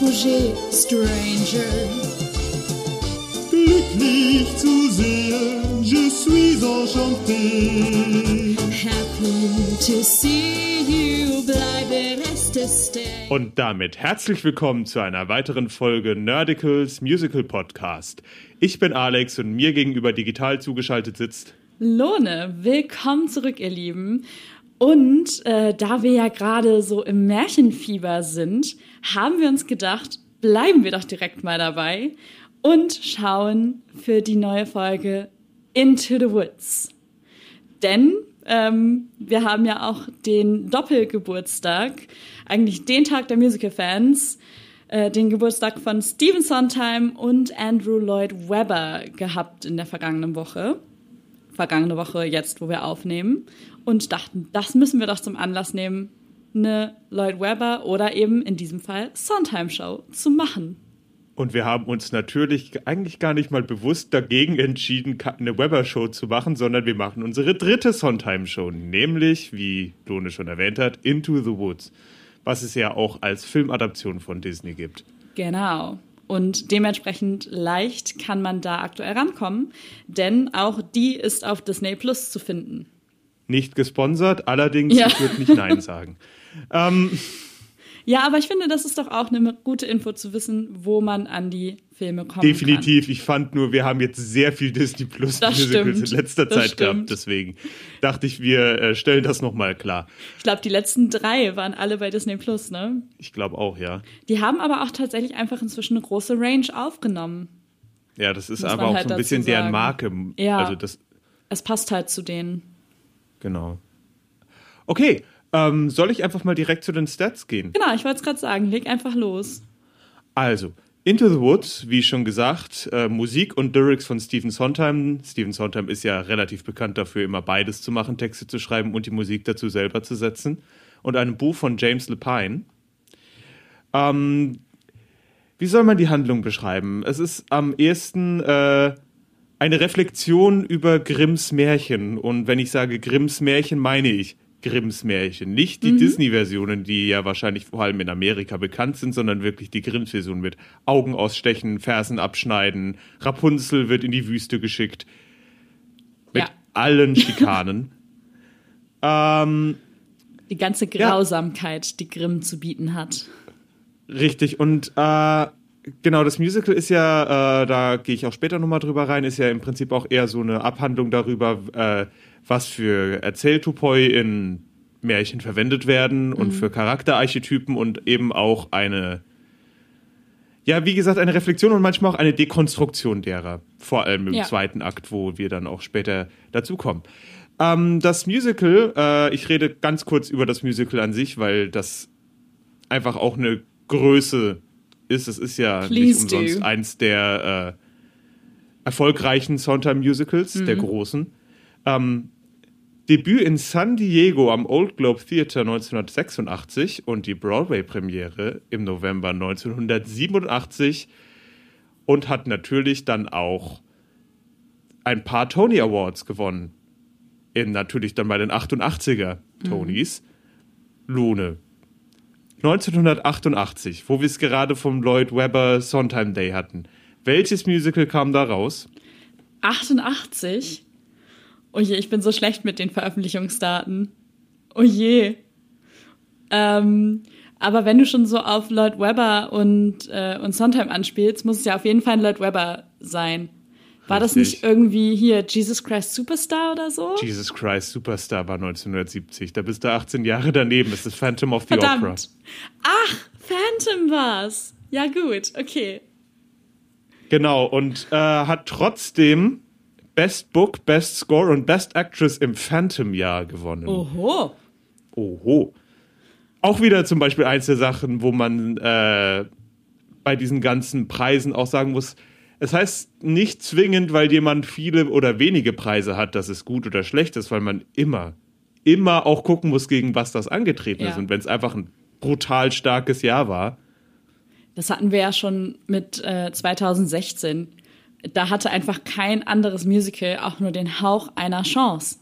Roger Stranger. Glücklich zu sehen, je suis enchanté. Happy to see you, bleibe reste stay. Und damit herzlich willkommen zu einer weiteren Folge Nerdicals Musical Podcast. Ich bin Alex und mir gegenüber digital zugeschaltet sitzt. Lone, willkommen zurück, ihr Lieben. Und äh, da wir ja gerade so im Märchenfieber sind, haben wir uns gedacht, bleiben wir doch direkt mal dabei und schauen für die neue Folge Into the Woods. Denn ähm, wir haben ja auch den Doppelgeburtstag, eigentlich den Tag der Musical-Fans, äh, den Geburtstag von Stephen Sondheim und Andrew Lloyd Webber gehabt in der vergangenen Woche. Vergangene Woche, jetzt, wo wir aufnehmen. Und dachten, das müssen wir doch zum Anlass nehmen, eine Lloyd Webber oder eben in diesem Fall Sondheim-Show zu machen. Und wir haben uns natürlich eigentlich gar nicht mal bewusst dagegen entschieden, eine Weber-Show zu machen, sondern wir machen unsere dritte Sondheim-Show, nämlich, wie Lone schon erwähnt hat, Into the Woods, was es ja auch als Filmadaption von Disney gibt. Genau. Und dementsprechend leicht kann man da aktuell rankommen, denn auch die ist auf Disney Plus zu finden. Nicht gesponsert, allerdings, Ja. ich würde nicht Nein sagen. Ähm, Ja, aber ich finde, das ist doch auch eine gute Info zu wissen, wo man an die Filme kommen definitiv. Ich fand nur, wir haben jetzt sehr viel Disney Plus Das Musicals stimmt. in letzter Das Zeit stimmt. gehabt. Deswegen dachte ich, wir äh, stellen das nochmal klar. kann. Ich glaube, die letzten drei waren alle bei Disney Plus, ne? Ich glaube auch, ja. Die haben aber auch tatsächlich einfach inzwischen eine große Range aufgenommen. Ja, das ist Muss aber auch halt so ein bisschen dazu deren sagen. Marke. Ja. Also das, Es passt halt zu denen. genau. Okay, ähm, soll ich einfach mal direkt zu den Stats gehen? Genau, ich wollte es gerade sagen, leg einfach los. Also, Into the Woods, wie schon gesagt, äh, Musik und Lyrics von Stephen Sondheim. Stephen Sondheim ist ja relativ bekannt dafür, immer beides zu machen, Texte zu schreiben und die Musik dazu selber zu setzen. Und einem Buch von James Lapine. Ähm, wie soll man die Handlung beschreiben? Es ist am ehesten äh, eine Reflexion über Grimms Märchen. Und wenn ich sage Grimms Märchen, meine ich Grimms Märchen. Nicht die Disney-Versionen, die ja wahrscheinlich vor allem in Amerika bekannt sind, sondern wirklich die Grimms-Version mit Augen ausstechen, Fersen abschneiden, Rapunzel wird in die Wüste geschickt. Mit Ja. allen Schikanen. ähm, Die ganze Grausamkeit, die Grimm zu bieten hat. Richtig, und äh, genau, das Musical ist ja, äh, da gehe ich auch später nochmal drüber rein, ist ja im Prinzip auch eher so eine Abhandlung darüber, äh, was für Erzähltopoi in Märchen verwendet werden und für Charakterarchetypen und eben auch eine, ja, wie gesagt, eine Reflexion und manchmal auch eine Dekonstruktion derer. Vor allem im Ja. zweiten Akt, wo wir dann auch später dazukommen. Ähm, das Musical, äh, ich rede ganz kurz über das Musical an sich, weil das einfach auch eine Größe ist. Es ist ja Please nicht umsonst do. eins der äh, erfolgreichen Sondheim-Musicals, der Mhm. großen. Ähm, Debüt in San Diego am Old Globe Theater 1986 und die Broadway-Premiere im November 1987 und hat natürlich dann auch ein paar Tony Awards gewonnen. In natürlich dann bei den 88er Tonys. Lune. 1988, wo wir es gerade vom Lloyd Webber Sondheim Day hatten. Welches Musical kam da raus? 88? Oh je, ich bin so schlecht mit den Veröffentlichungsdaten. Oh je. Ähm, aber wenn du schon so auf Lloyd Webber und, äh, und Sondheim anspielst, muss es ja auf jeden Fall ein Lloyd Webber sein. War das nicht irgendwie hier Jesus Christ Superstar oder so? Jesus Christ Superstar war 1970. Da bist du 18 Jahre daneben. Es ist Phantom of the Opera. Verdammt. Ach, Phantom war's. Ja gut, okay. Genau, und äh, hat trotzdem Best Book, Best Score und Best Actress im Phantom-Jahr gewonnen. Oho. Oho. Auch wieder zum Beispiel eins der Sachen, wo man äh, bei diesen ganzen Preisen auch sagen muss, es heißt nicht zwingend, weil jemand viele oder wenige Preise hat, dass es gut oder schlecht ist, weil man immer, immer auch gucken muss, gegen was das angetreten Ja. ist. Und wenn es einfach ein brutal starkes Jahr war, Das hatten wir ja schon mit äh, 2016. Da hatte einfach kein anderes Musical auch nur den Hauch einer Chance,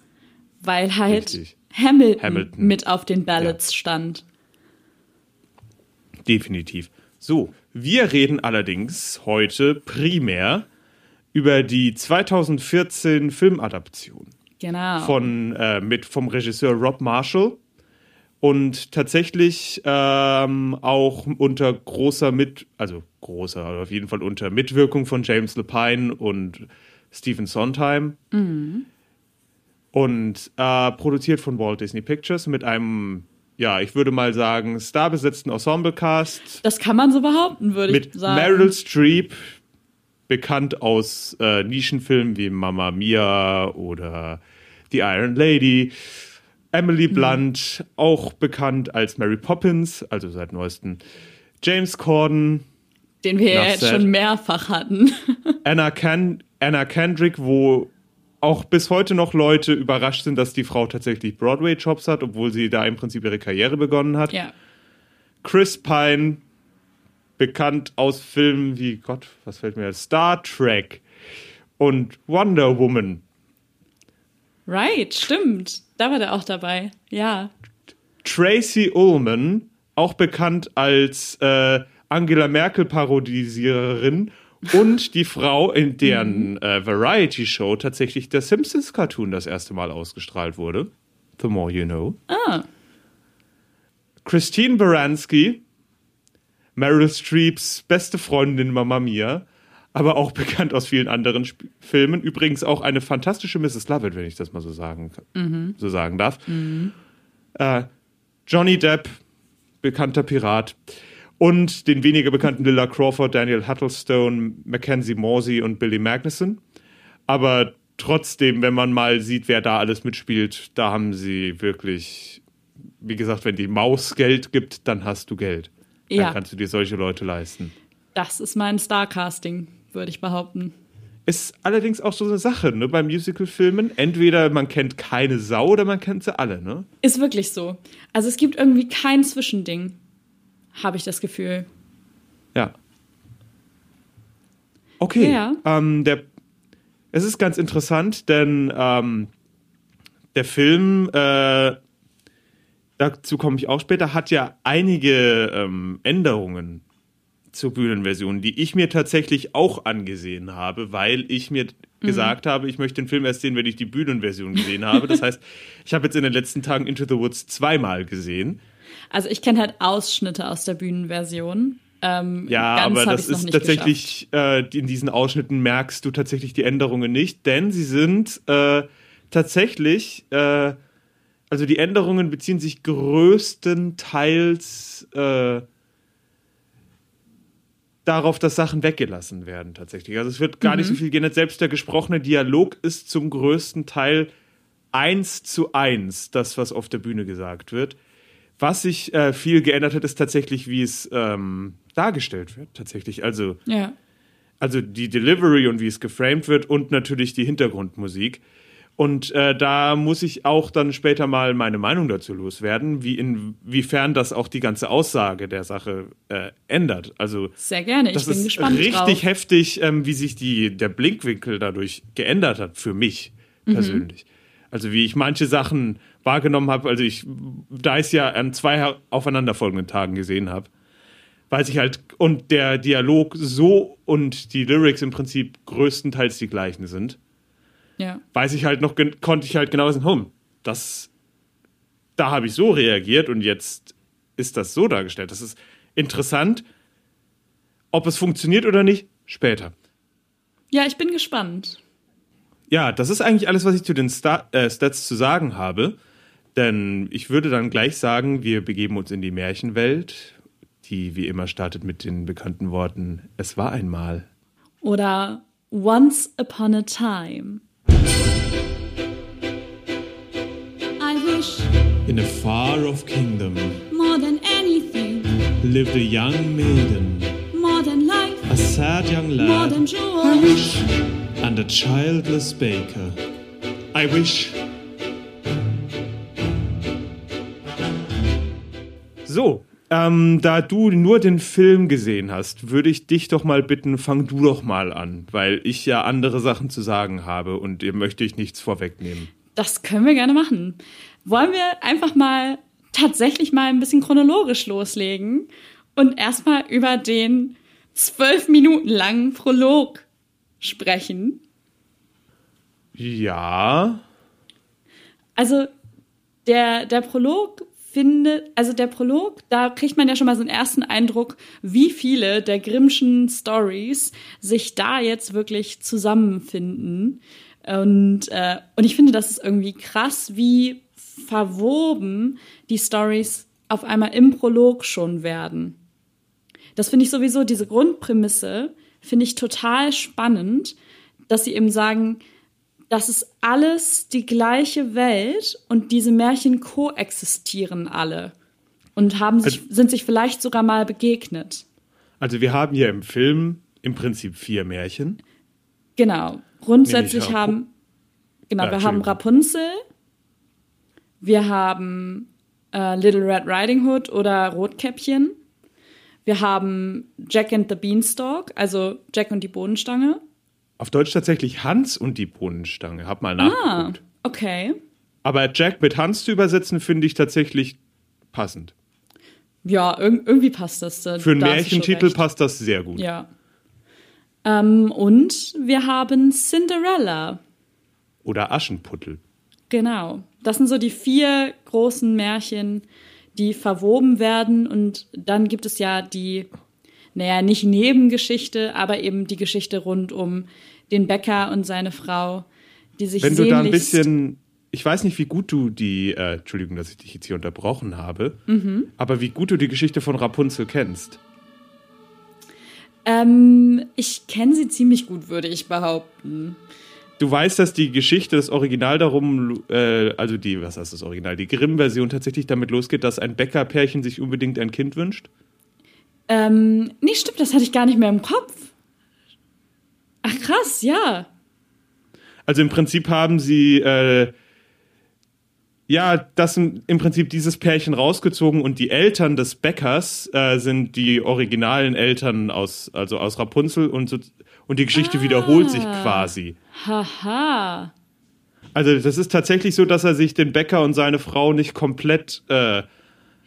weil halt. Hamilton, Hamilton. mit auf den Ballots stand. definitiv. So, Wir reden allerdings heute primär über die 2014 Filmadaption. Genau. von äh, mit vom Regisseur Rob Marshall und tatsächlich ähm, auch unter großer mit also großer aber auf jeden Fall unter Mitwirkung von James Lapine und Stephen Sondheim. Und äh, produziert von Walt Disney Pictures mit einem ja ich würde mal sagen starbesetzten Ensemblecast das kann man so behaupten, würde ich mit sagen. Meryl Streep, bekannt aus äh, Nischenfilmen wie Mamma Mia oder The Iron Lady. Emily Blunt, auch bekannt als Mary Poppins, also seit neuestem. James Corden, den wir ja jetzt schon mehrfach hatten. Anna, Ken Anna Kendrick, wo auch bis heute noch Leute überrascht sind, dass die Frau tatsächlich Broadway-Jobs hat, obwohl sie da im Prinzip ihre Karriere begonnen hat. ja. Chris Pine, bekannt aus Filmen wie Gott, was fällt mir? Star Trek und Wonder Woman. Right, stimmt. Da war der auch dabei. Ja. Tracy Ullman, auch bekannt als äh, Angela Merkel Parodisiererin und die Frau, in deren äh, Variety Show tatsächlich der Simpsons Cartoon das erste Mal ausgestrahlt wurde. The more you know. Ah, Christine Baranski, Meryl Streeps beste Freundin Mamma Mia, aber auch bekannt aus vielen anderen Sp Filmen. Übrigens auch eine fantastische Mrs. Lovett, wenn ich das mal so sagen, kann- so sagen darf. Äh, Johnny Depp, bekannter Pirat. Und den weniger bekannten Lilla Crawford, Daniel Huddlestone, Mackenzie Morsey und Billy Magnuson. Aber trotzdem, wenn man mal sieht, wer da alles mitspielt, da haben sie wirklich, wie gesagt, wenn die Maus Geld gibt, dann hast du Geld. Dann Ja. kannst du dir solche Leute leisten. das ist mein Starcasting, würde ich behaupten. Ist allerdings auch so eine Sache, ne, bei Musical-Filmen. Entweder man kennt keine Sau oder man kennt sie alle, ne? Ist wirklich so. Also es gibt irgendwie kein Zwischending, habe ich das Gefühl. Ja. Okay. Ja. Ähm, der, es ist ganz interessant, denn ähm, der Film, äh, dazu komme ich auch später, hat ja einige ähm, Änderungen zur Bühnenversion, die ich mir tatsächlich auch angesehen habe, weil ich mir gesagt habe, ich möchte den Film erst sehen, wenn ich die Bühnenversion gesehen habe. Das heißt, ich habe jetzt in den letzten Tagen Into the Woods zweimal gesehen. Also ich kenne halt Ausschnitte aus der Bühnenversion. Ähm, Ja, aber das ist tatsächlich, äh, in diesen Ausschnitten merkst du tatsächlich die Änderungen nicht, denn sie sind äh, tatsächlich, äh, also die Änderungen beziehen sich größtenteils äh, darauf, dass Sachen weggelassen werden tatsächlich. Also es wird gar nicht so viel geändert. Selbst der gesprochene Dialog ist zum größten Teil eins zu eins das, was auf der Bühne gesagt wird. Was sich äh, viel geändert hat, ist tatsächlich, wie es ähm, dargestellt wird, tatsächlich. Also. Ja. also die Delivery und wie es geframed wird und natürlich die Hintergrundmusik. Und äh, da muss ich auch dann später mal meine Meinung dazu loswerden, wie inwiefern das auch die ganze Aussage der Sache äh, ändert. Also Sehr gerne. Ich das bin ist gespannt richtig drauf. heftig, ähm, wie sich die, der Blinkwinkel dadurch geändert hat, für mich Mhm. persönlich. Also wie ich manche Sachen wahrgenommen habe, also ich, es ja an zwei aufeinanderfolgenden Tagen gesehen habe, weiß ich halt, und der Dialog so und die Lyrics im Prinzip größtenteils die gleichen sind, Ja. weiß ich halt noch, konnte ich halt genau sagen, hm, das, da habe ich so reagiert und jetzt ist das so dargestellt. Das ist interessant. Ob es funktioniert oder nicht, später. ja, ich bin gespannt. Ja, das ist eigentlich alles, was ich zu den Sta äh, Stats zu sagen habe. Denn ich würde dann gleich sagen, wir begeben uns in die Märchenwelt, die wie immer startet mit den bekannten Worten Es war einmal. Oder Once Upon a Time. I wish In a far off kingdom more than anything, lived a young maiden, more than life, a sad young more lad, than joy. and a childless baker. I wish. So, ähm, da du nur den Film gesehen hast, würde ich dich doch mal bitten, fang du doch mal an, weil ich ja andere Sachen zu sagen habe und dir möchte ich nichts vorwegnehmen. Das können wir gerne machen. Wollen wir einfach mal tatsächlich mal ein bisschen chronologisch loslegen und erstmal über den zwölf Minuten langen Prolog sprechen. Ja. Also der, der Prolog findet, also der Prolog, da kriegt man ja schon mal so einen ersten Eindruck, wie viele der Grimmschen Stories sich da jetzt wirklich zusammenfinden. Und, äh, und ich finde, das ist irgendwie krass, wie verwoben die Stories auf einmal im Prolog schon werden. Das finde ich sowieso, diese Grundprämisse finde ich total spannend, dass sie eben sagen, das ist alles die gleiche Welt und diese Märchen koexistieren alle und haben sich, Also- sind sich vielleicht sogar mal begegnet. Also wir haben hier im Film im Prinzip vier Märchen. Genau. Grundsätzlich haben, genau, Ah, wir haben. Rapunzel, wir haben äh, Little Red Riding Hood oder Rotkäppchen, wir haben Jack and the Beanstalk, also Jack und die Bohnenstange. Auf Deutsch tatsächlich Hans und die Bohnenstange. Hab mal Ah, nachgeguckt. okay. Aber Jack mit Hans zu übersetzen, finde ich tatsächlich passend. Ja, irg irgendwie passt das. Da, Für einen Märchentitel passt das sehr gut. Ja. Ähm, und wir haben Cinderella. Oder Aschenputtel. Genau. Das sind so die vier großen Märchen, die verwoben werden. Und dann gibt es ja die, naja, nicht Nebengeschichte, aber eben die Geschichte rund um den Bäcker und seine Frau, die sich Wenn du da ein bisschen, ich weiß nicht, wie gut du die, äh, Entschuldigung, dass ich dich jetzt hier unterbrochen habe, Mhm. aber wie gut du die Geschichte von Rapunzel kennst. Ähm, ich kenne sie ziemlich gut, würde ich behaupten. Du weißt, dass die Geschichte, das Original darum, äh, also die, was heißt das Original, die Grimm-Version tatsächlich damit losgeht, dass ein Bäckerpärchen sich unbedingt ein Kind wünscht? Ähm, nee, stimmt, das hatte ich gar nicht mehr im Kopf. Ach krass, ja. Also im Prinzip haben sie äh, ja das im Prinzip dieses Pärchen rausgezogen und die Eltern des Bäckers äh, sind die originalen Eltern aus also aus Rapunzel und so, und die Geschichte wiederholt sich quasi. Haha. Also das ist tatsächlich so, dass er sich den Bäcker und seine Frau nicht komplett äh,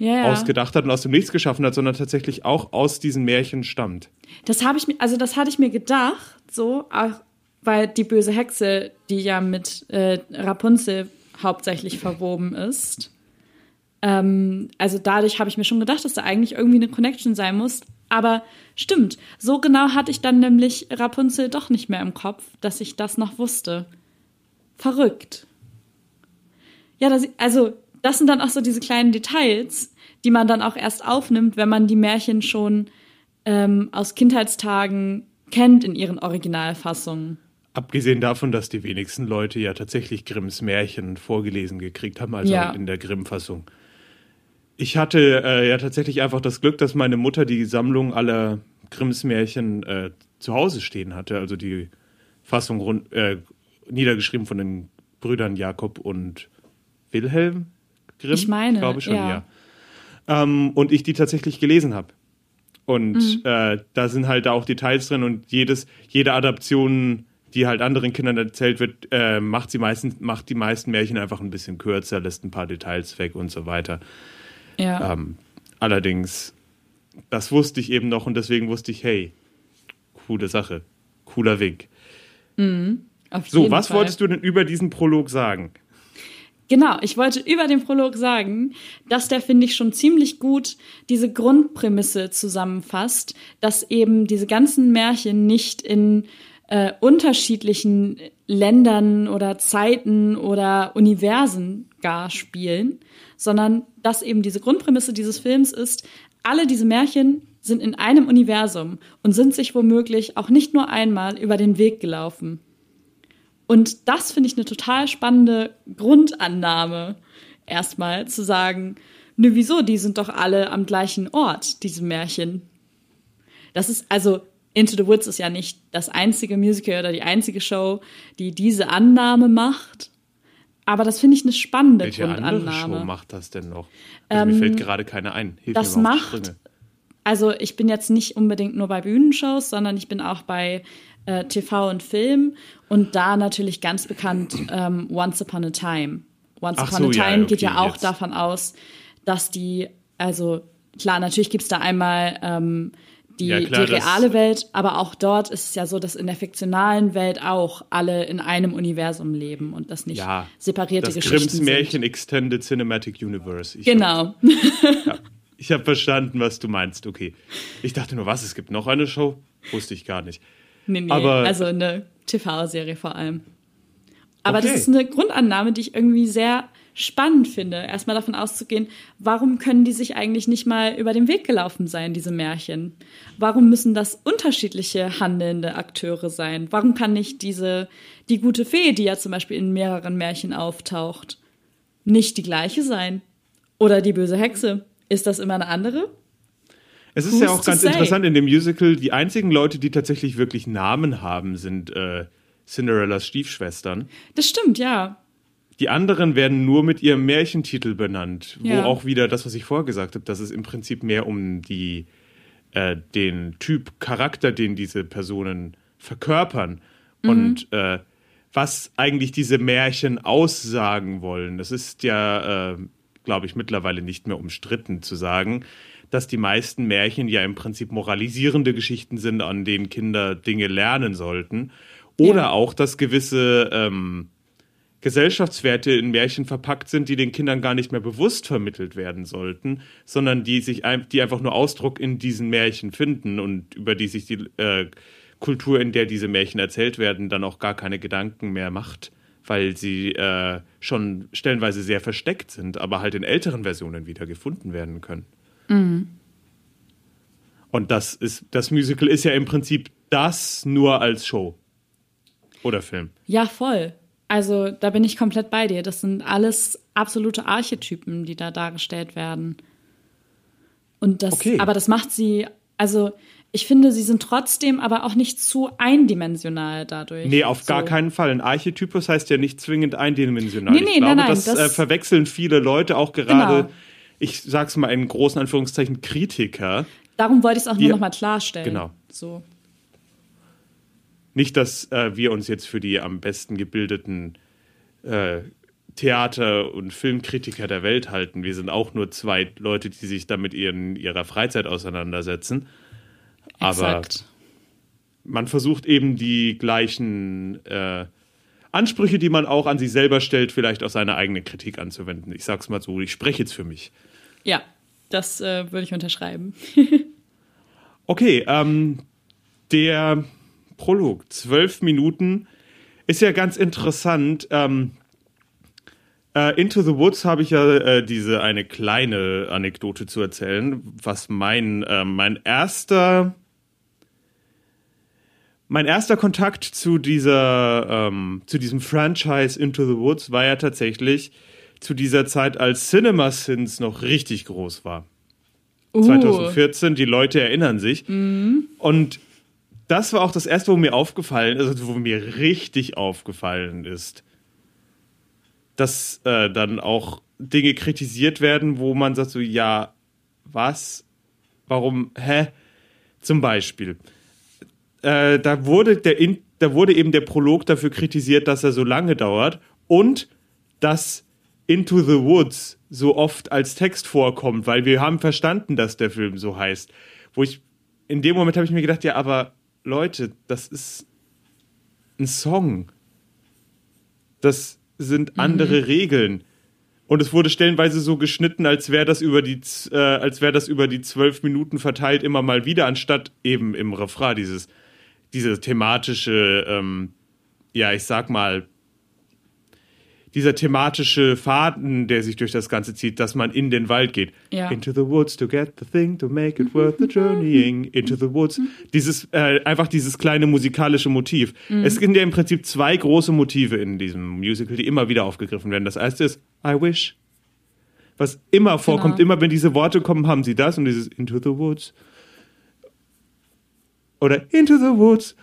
Ja. ausgedacht hat und aus dem Nichts geschaffen hat, sondern tatsächlich auch aus diesen Märchen stammt. Das habe ich mir, also das hatte ich mir gedacht, so, auch weil die böse Hexe, die ja mit äh, Rapunzel hauptsächlich verwoben ist. Ähm, also dadurch habe ich mir schon gedacht, dass da eigentlich irgendwie eine Connection sein muss. Aber stimmt, so genau hatte ich dann nämlich Rapunzel doch nicht mehr im Kopf, dass ich das noch wusste. Verrückt. Ja, das, also das sind dann auch so diese kleinen Details, die man dann auch erst aufnimmt, wenn man die Märchen schon ähm, aus Kindheitstagen kennt in ihren Originalfassungen. Abgesehen davon, dass die wenigsten Leute ja tatsächlich Grimms Märchen vorgelesen gekriegt haben, also Ja. in der Grimm-Fassung. Ich hatte äh, ja tatsächlich einfach das Glück, dass meine Mutter die Sammlung aller Grimms Märchen äh, zu Hause stehen hatte, also die Fassung rund, äh, niedergeschrieben von den Brüdern Jakob und Wilhelm Grimm. Ich meine, glaube schon, ja. ja. Ähm, und ich die tatsächlich gelesen habe. Und Mhm. äh, da sind halt auch Details drin und jedes, jede Adaption, die halt anderen Kindern erzählt wird, äh, macht sie meistens, macht die meisten Märchen einfach ein bisschen kürzer, lässt ein paar Details weg und so weiter. Ja. Ähm, allerdings, das wusste ich eben noch und deswegen wusste ich, hey, coole Sache, cooler Wink. Auf So, was Fall. wolltest du denn über diesen Prolog sagen? Genau, ich wollte über den Prolog sagen, dass der, finde ich, schon ziemlich gut diese Grundprämisse zusammenfasst, dass eben diese ganzen Märchen nicht in äh, unterschiedlichen Ländern oder Zeiten oder Universen gar spielen, sondern dass eben diese Grundprämisse dieses Films ist, alle diese Märchen sind in einem Universum und sind sich womöglich auch nicht nur einmal über den Weg gelaufen. Und das finde ich eine total spannende Grundannahme, erstmal zu sagen, nö, wieso, die sind doch alle am gleichen Ort, diese Märchen. Das ist, also, Into the Woods ist ja nicht das einzige Musical oder die einzige Show, die diese Annahme macht. Aber das finde ich eine spannende Welche andere Grundannahme. Show macht das denn noch? Also mir fällt gerade keine ein. Hilf Ähm, das macht- also ich bin jetzt nicht unbedingt nur bei Bühnenshows, sondern ich bin auch bei äh, TV und Film und da natürlich ganz bekannt ähm, Once Upon a Time. Once Ach Upon so, a ja, Time geht okay, ja auch jetzt. davon aus, dass die, also klar, natürlich gibt's da einmal ähm, die, Ja, klar, die reale Welt, aber auch dort ist es ja so, dass in der fiktionalen Welt auch alle in einem Universum leben und das nicht Ja, separierte das Geschichten Grimms sind. Märchen Extended Cinematic Universe. Ich Genau. Ich habe verstanden, was du meinst. Okay. Ich dachte nur, was? Es gibt noch eine Show? Wusste ich gar nicht. Nee, nee, Aber- also eine TV-Serie vor allem. Aber Okay. das ist eine Grundannahme, die ich irgendwie sehr spannend finde, erstmal davon auszugehen, warum können die sich eigentlich nicht mal über den Weg gelaufen sein, diese Märchen? Warum müssen das unterschiedliche handelnde Akteure sein? Warum kann nicht diese, die gute Fee, die ja zum Beispiel in mehreren Märchen auftaucht, nicht die gleiche sein? Oder die böse Hexe? Ist das immer eine andere? Es ist Who's ja auch ganz say? interessant in dem Musical, die einzigen Leute, die tatsächlich wirklich Namen haben, sind äh, Cinderellas Stiefschwestern. Das stimmt, ja. Die anderen werden nur mit ihrem Märchentitel benannt, wo Ja. auch wieder das, was ich vorher gesagt habe, dass es im Prinzip mehr um die, äh, den Typ Charakter, den diese Personen verkörpern und äh, was eigentlich diese Märchen aussagen wollen. Das ist ja, äh, glaube ich, mittlerweile nicht mehr umstritten zu sagen, dass die meisten Märchen ja im Prinzip moralisierende Geschichten sind, an denen Kinder Dinge lernen sollten. Oder Ja. auch, dass gewisse ähm, Gesellschaftswerte in Märchen verpackt sind, die den Kindern gar nicht mehr bewusst vermittelt werden sollten, sondern die sich ein- die einfach nur Ausdruck in diesen Märchen finden und über die sich die äh, Kultur, in der diese Märchen erzählt werden, dann auch gar keine Gedanken mehr macht, weil sie äh, schon stellenweise sehr versteckt sind, aber halt in älteren Versionen wieder gefunden werden können. Und das ist das Musical ist ja im Prinzip das nur als Show oder Film. Ja, voll. Also da bin ich komplett bei dir. Das sind alles absolute Archetypen, die da dargestellt werden. Und das, Okay. aber das macht sie, also ich finde, sie sind trotzdem aber auch nicht zu eindimensional dadurch. Nee, auf gar So. keinen Fall. Ein Archetypus heißt ja nicht zwingend eindimensional. Nee, nee, ich glaube, nein, nein, das, das- äh, verwechseln viele Leute auch gerade. Genau. Ich sag's mal in großen Anführungszeichen Kritiker. Darum wollte ich es auch Die- nur noch mal klarstellen. Genau. So. Nicht, dass äh, wir uns jetzt für die am besten gebildeten äh, Theater- und Filmkritiker der Welt halten. Wir sind auch nur zwei Leute, die sich damit in ihrer Freizeit auseinandersetzen. Aber Exakt. man versucht eben die gleichen äh, Ansprüche, die man auch an sich selber stellt, vielleicht auf seine eigene Kritik anzuwenden. Ich sag's mal so, ich spreche jetzt für mich. Ja, das äh, würde ich unterschreiben. Okay, ähm, der Prolog, zwölf Minuten, ist ja ganz interessant. Ähm, äh, Into the Woods habe ich ja äh, diese eine kleine Anekdote zu erzählen, was mein, äh, mein erster mein erster Kontakt zu dieser ähm, zu diesem Franchise Into the Woods war ja tatsächlich zu dieser Zeit, als Cinema Sins noch richtig groß war. Uh, 2014, die Leute erinnern sich. Und das war auch das erste, wo mir aufgefallen ist, also wo mir richtig aufgefallen ist, dass äh, dann auch Dinge kritisiert werden, wo man sagt so, ja, was? Warum? Hä? Zum Beispiel. Äh, da wurde der In da wurde eben der Prolog dafür kritisiert, dass er so lange dauert und dass Into the Woods so oft als Text vorkommt, weil wir haben verstanden, dass der Film so heißt. Wo ich in dem Moment habe ich mir gedacht, ja, aber Leute, das ist ein Song. Das sind andere Regeln. Und es wurde stellenweise so geschnitten, als wäre das über die äh, als wäre das über die zwölf Minuten verteilt immer mal wieder, anstatt eben im Refrain dieses diese thematische, ähm, ja, ich sag mal, dieser thematische Faden, der sich durch das Ganze zieht, dass man in den Wald geht. Ja. Into the woods to get the thing to make it worth the journeying. Into the woods. Dieses, äh, einfach dieses kleine musikalische Motiv. Es gibt ja im Prinzip zwei große Motive in diesem Musical, die immer wieder aufgegriffen werden. Das erste ist I wish. Was immer vorkommt, Genau. immer wenn diese Worte kommen, haben sie das und dieses Into the woods. Oder Into the woods.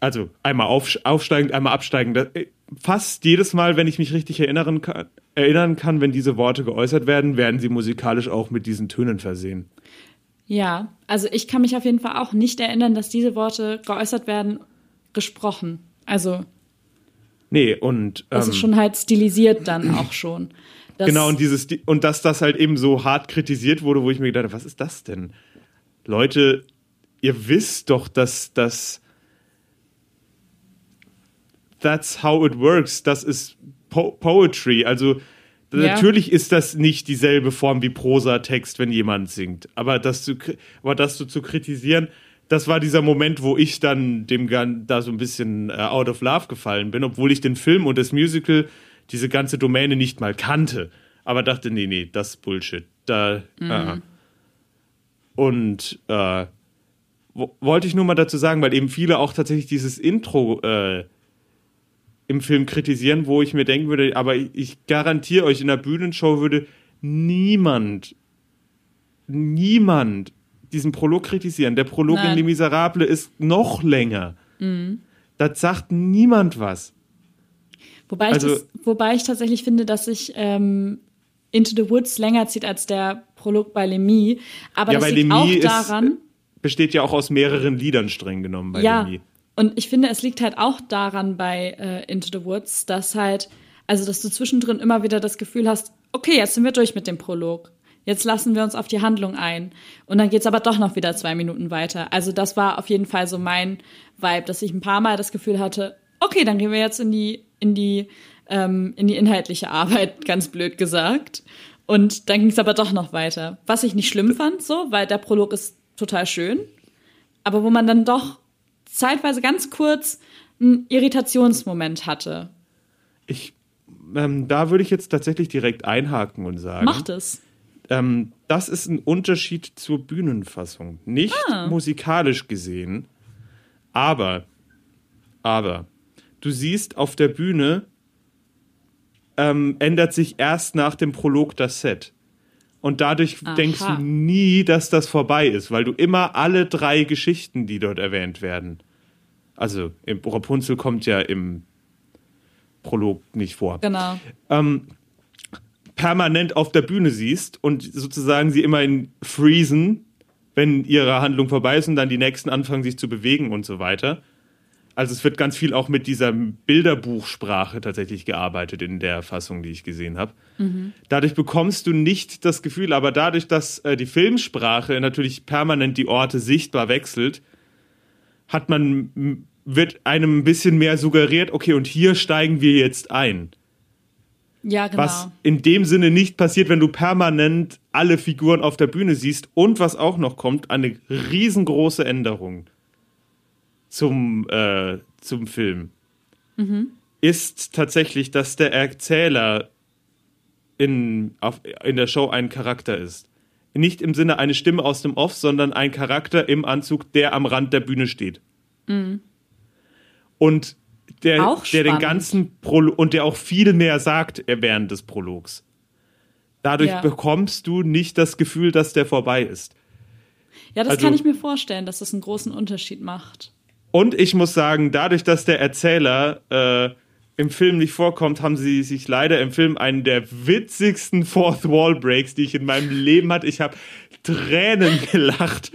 Also einmal auf, aufsteigend, einmal absteigend. Das- Fast jedes Mal, wenn ich mich richtig erinnern kann, erinnern kann, wenn diese Worte geäußert werden, werden sie musikalisch auch mit diesen Tönen versehen. Ja, also ich kann mich auf jeden Fall auch nicht erinnern, dass diese Worte geäußert werden, gesprochen. Also Nee, und das ähm, ist schon halt stilisiert dann auch schon. Das, genau, und dieses und dass das halt eben so hart kritisiert wurde, wo ich mir gedacht habe, was ist das denn? Leute, ihr wisst doch, dass das that's how it works. Das ist po Poetry. Also Ja. natürlich ist das nicht dieselbe Form wie Prosatext, wenn jemand singt. Aber das zu, aber das so zu kritisieren, das war dieser Moment, wo ich dann dem da so ein bisschen äh, out of love gefallen bin, obwohl ich den Film und das Musical, diese ganze Domäne nicht mal kannte. Aber dachte, nee, nee, das ist Bullshit. Da, äh. Und äh, wo, wollte ich nur mal dazu sagen, weil eben viele auch tatsächlich dieses Intro äh, im Film kritisieren, wo ich mir denken würde, aber ich, ich garantiere euch, in der Bühnenshow würde niemand, niemand diesen Prolog kritisieren. Der Prolog Nein. in Les Miserables ist noch länger. Da sagt niemand was. Wobei, ich Also- das, wobei ich tatsächlich finde, dass sich ähm, Into the Woods länger zieht als der Prolog bei Lemmy. Aber ja, das liegt auch ist, daran. besteht ja auch aus mehreren Liedern streng genommen bei ja, Lemmy. Und ich finde, es liegt halt auch daran bei äh, Into the Woods, dass halt, also dass du zwischendrin immer wieder das Gefühl hast, okay, jetzt sind wir durch mit dem Prolog. Jetzt lassen wir uns auf die Handlung ein. Und dann geht's aber doch noch wieder zwei Minuten weiter. Also das war auf jeden Fall so mein Vibe, dass ich ein paar Mal das Gefühl hatte, okay, dann gehen wir jetzt in die, in die, ähm, in die inhaltliche Arbeit, ganz blöd gesagt. Und dann ging's aber doch noch weiter. Was ich nicht schlimm fand, so, weil der Prolog ist total schön aber wo man dann doch zeitweise ganz kurz einen Irritationsmoment hatte. Ich, ähm, da würde ich jetzt tatsächlich direkt einhaken und sagen. Macht es. Ähm, das ist ein Unterschied zur Bühnenfassung. Nicht Ah. musikalisch gesehen, aber, aber, du siehst auf der Bühne ähm, ändert sich erst nach dem Prolog das Set. Und dadurch Aha. denkst du nie, dass das vorbei ist, weil du immer alle drei Geschichten, die dort erwähnt werden. Also, im Rapunzel kommt ja im Prolog nicht vor Genau. permanent auf der Bühne siehst und sozusagen sie immer in Freezen, wenn ihre Handlung vorbei ist und dann die nächsten anfangen sich zu bewegen und so weiter. Also es wird ganz viel auch mit dieser Bilderbuchsprache tatsächlich gearbeitet in der Fassung, die ich gesehen habe. Dadurch bekommst du nicht das Gefühl, aber dadurch, dass äh, die Filmsprache natürlich permanent die Orte sichtbar wechselt, hat man wird einem ein bisschen mehr suggeriert, okay, und hier steigen wir jetzt ein. Ja, genau. Was in dem Sinne nicht passiert, wenn du permanent alle Figuren auf der Bühne siehst. Und was auch noch kommt, eine riesengroße Änderung zum, äh, zum Film ist tatsächlich, dass der Erzähler in, auf, in der Show ein Charakter ist. Nicht im Sinne eine Stimme aus dem Off, sondern ein Charakter im Anzug, der am Rand der Bühne steht. Und der, Auch der den ganzen Prolog und der auch viel mehr sagt äh, während des Prologs. Dadurch Ja. bekommst du nicht das Gefühl, dass der vorbei ist. ja, das also- kann ich mir vorstellen, dass das einen großen Unterschied macht. Und ich muss sagen, dadurch, dass der Erzähler äh, im Film nicht vorkommt, haben sie sich leider im Film einen der witzigsten Fourth Wall Breaks, die ich in meinem Leben hatte. Ich habe Tränen gelacht.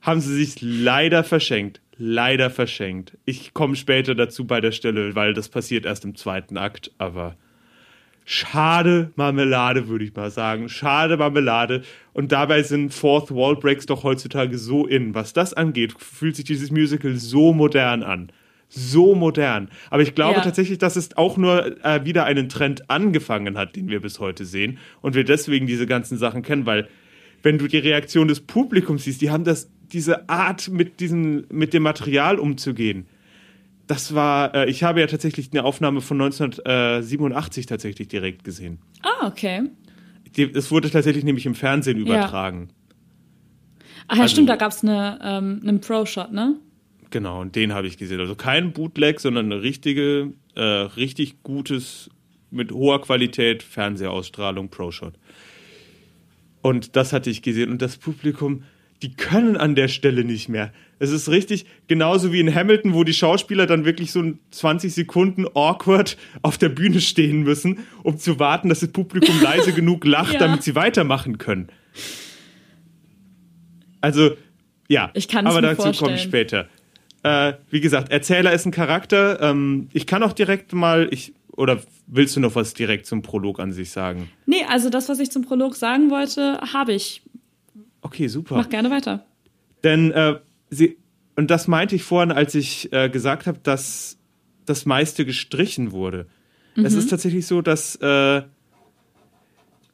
Haben sie sich leider verschenkt. Leider verschenkt. Ich komme später dazu bei der Stelle, weil das passiert erst im zweiten Akt, aber schade Marmelade, würde ich mal sagen. Schade Marmelade. Und dabei sind Fourth Wall Breaks doch heutzutage so in. Was das angeht, fühlt sich dieses Musical so modern an. So modern. Aber ich glaube Ja. tatsächlich, dass es auch nur äh, wieder einen Trend angefangen hat, den wir bis heute sehen. Und wir deswegen diese ganzen Sachen kennen, weil wenn du die Reaktion des Publikums siehst, die haben das, diese Art, mit, diesen, mit dem Material umzugehen. Das war, äh, ich habe ja tatsächlich eine Aufnahme von 1987 tatsächlich direkt gesehen. Ah, okay. Die, es wurde tatsächlich nämlich im Fernsehen übertragen. Ach ja, Also- stimmt, da gab's eine, ähm, einen Pro-Shot, ne? Genau, und den habe ich gesehen. Also kein Bootleg, sondern eine richtige, äh, richtig gutes, mit hoher Qualität Fernsehausstrahlung Pro-Shot. Und das hatte ich gesehen. Und das Publikum, die können an der Stelle nicht mehr. Es ist richtig, genauso wie in Hamilton, wo die Schauspieler dann wirklich so 20 Sekunden awkward auf der Bühne stehen müssen, um zu warten, dass das Publikum leise genug lacht, Ja. damit sie weitermachen können. Also, ja, Ich kann aber dazu komme ich später. Äh, wie gesagt, Erzähler ist ein Charakter. Ähm, ich kann auch direkt mal, ich, oder willst du noch was direkt zum Prolog an sich sagen? Nee, also das, was ich zum Prolog sagen wollte, habe ich. Okay, super. Mach gerne weiter. Denn äh, sie, und das meinte ich vorhin, als ich äh, gesagt habe, dass das meiste gestrichen wurde. Es ist tatsächlich so, dass äh,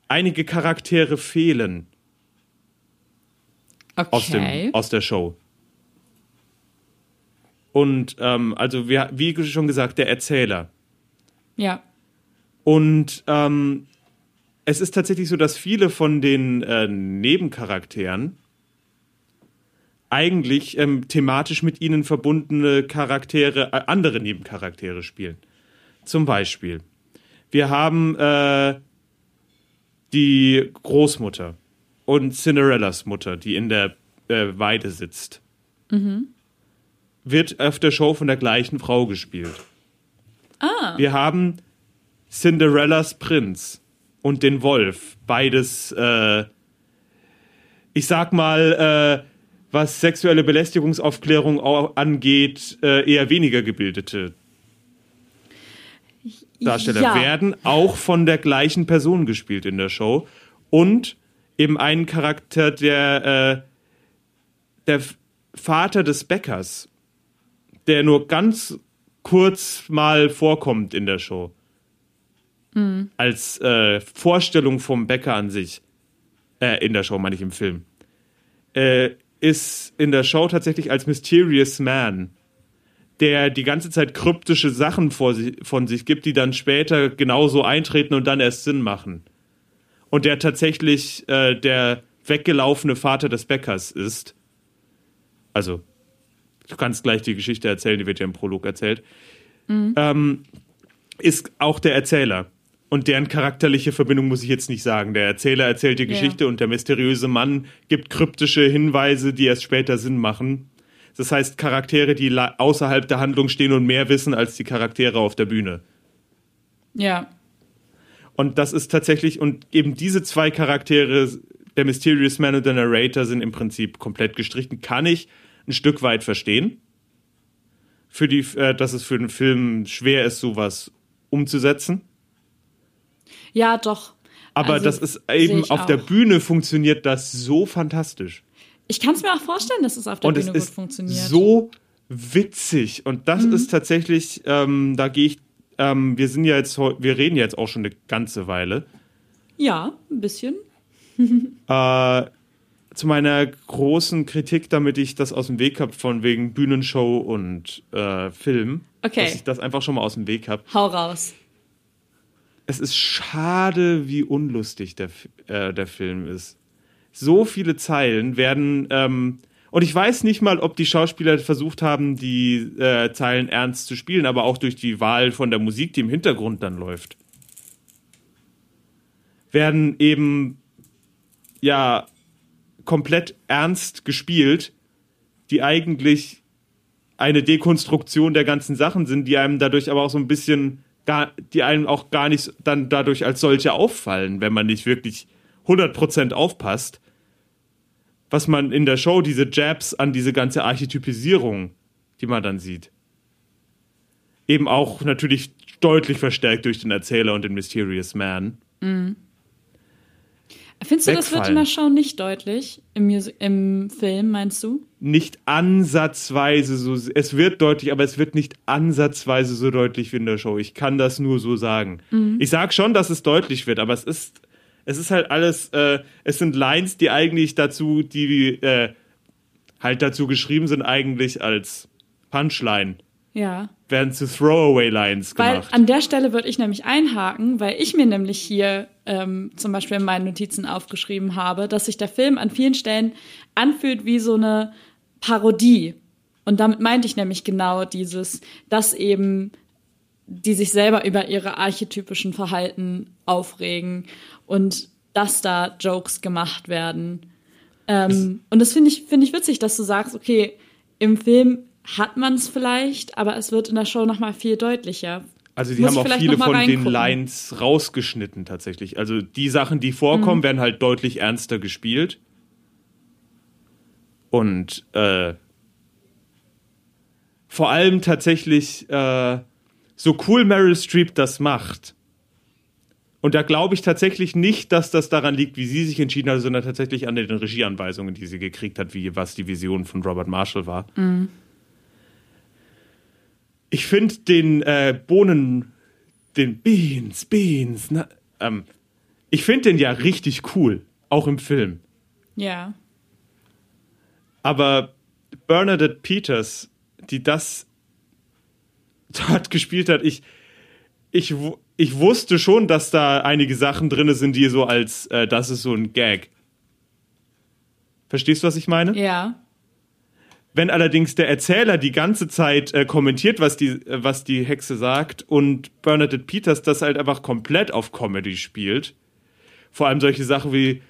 einige Charaktere fehlen Okay. aus, dem, aus der Show. Und ähm, also wir, wie schon gesagt, der Erzähler. ja. Und ähm, es ist tatsächlich so, dass viele von den äh, Nebencharakteren eigentlich ähm, thematisch mit ihnen verbundene Charaktere, äh, andere Nebencharaktere spielen. Zum Beispiel, wir haben äh, die Großmutter und Cinderellas Mutter, die in der äh, Weide sitzt. Wird auf der Show von der gleichen Frau gespielt. Ah. Wir haben Cinderellas Prinz und den Wolf. Beides, äh, ich sag mal, äh, was sexuelle Belästigungsaufklärung au- angeht, äh, eher weniger gebildete Darsteller Ja. werden auch von der gleichen Person gespielt in der Show. Und eben einen Charakter, der, äh, der Vater des Bäckers, der nur ganz kurz mal vorkommt in der Show. Als äh, Vorstellung vom Bäcker an sich. Äh, in der Show, meine ich im Film. Äh, ist in der Show tatsächlich als Mysterious Man der die ganze Zeit kryptische Sachen vor si von sich gibt, die dann später genauso eintreten und dann erst Sinn machen. Und der tatsächlich äh, der weggelaufene Vater des Bäckers ist. Also, du kannst gleich die Geschichte erzählen, die wird ja im Prolog erzählt. Ähm, ist auch der Erzähler. Und deren charakterliche Verbindung muss ich jetzt nicht sagen. Der Erzähler erzählt die Ja. Geschichte und der mysteriöse Mann gibt kryptische Hinweise, die erst später Sinn machen. Das heißt, Charaktere, die außerhalb der Handlung stehen und mehr wissen als die Charaktere auf der Bühne. Ja. Und das ist tatsächlich, und eben diese zwei Charaktere, der Mysterious Man und der Narrator, sind im Prinzip komplett gestrichen. Kann ich ein Stück weit verstehen. Für die, äh, dass es für den Film schwer ist, sowas umzusetzen. Ja, doch. Aber Also, das ist eben auf der auch. Bühne funktioniert das so fantastisch. Ich kann es mir auch vorstellen, dass es auf der und Bühne gut funktioniert. Mhm. so witzig. Und das ist tatsächlich, ähm, da gehe ich, ähm, wir sind ja jetzt, wir reden jetzt auch schon eine ganze Weile. Ja, ein bisschen. Äh, zu meiner großen Kritik, damit ich das aus dem Weg habe, von wegen Bühnenshow und äh, Film. Okay. Dass ich das einfach schon mal aus dem Weg habe. Hau raus. Es ist schade, wie unlustig der, äh, der Film ist. So viele Zeilen werden. Ähm, und ich weiß nicht mal, ob die Schauspieler versucht haben, die äh, Zeilen ernst zu spielen, aber auch durch die Wahl von der Musik, die im Hintergrund dann läuft, werden eben ja komplett ernst gespielt, die eigentlich eine Dekonstruktion der ganzen Sachen sind, die einem dadurch aber auch so ein bisschen gar, die einem auch gar nicht dann dadurch als solche auffallen, wenn man nicht wirklich 100% aufpasst. Was man in der Show, diese Jabs an diese ganze Archetypisierung, die man dann sieht. Eben auch natürlich deutlich verstärkt durch den Erzähler und den Mysterious Man. Findest du, das wird in der Show nicht deutlich? Im, Musi im Film, meinst du? nicht ansatzweise so, es wird deutlich, aber es wird nicht ansatzweise so deutlich wie in der Show. Ich kann das nur so sagen. Ich sag schon, dass es deutlich wird, aber es ist, es ist halt alles, äh, es sind Lines, die eigentlich dazu, die äh, halt dazu geschrieben sind, eigentlich als Punchline. Ja. Werden zu Throwaway-Lines Weil gemacht. an der Stelle würde ich nämlich einhaken, weil ich mir nämlich hier ähm, zum Beispiel in meinen Notizen aufgeschrieben habe, dass sich der Film an vielen Stellen anfühlt wie so eine Parodie. Und damit meinte ich nämlich genau dieses, dass eben die sich selber über ihre archetypischen Verhalten aufregen und dass da Jokes gemacht werden. Ähm, und das finde ich, finde ich witzig, dass du sagst, okay, im Film hat man es vielleicht, aber es wird in der Show noch mal viel deutlicher. Also die Muss haben auch viele von den reingucken. Lines rausgeschnitten tatsächlich. Also die Sachen, die vorkommen, werden halt deutlich ernster gespielt. Und äh, vor allem tatsächlich, äh, so cool Meryl Streep das macht. Und da glaube ich tatsächlich nicht, dass das daran liegt, wie sie sich entschieden hat, sondern tatsächlich an den Regieanweisungen, die sie gekriegt hat, wie was die Vision von Robert Marshall war. Ich finde den äh, Bohnen, den Beans, Beans, na, ähm, ich finde den ja richtig cool, auch im Film. Ja. Aber Bernadette Peters, die das dort gespielt hat, ich, ich, ich wusste schon, dass da einige Sachen drin sind, die so als, äh, das ist so ein Gag. Verstehst du, was ich meine? Ja. Wenn allerdings der Erzähler die ganze Zeit äh, kommentiert, was die, äh, was die Hexe sagt und Bernadette Peters das halt einfach komplett auf Comedy spielt, vor allem solche Sachen wie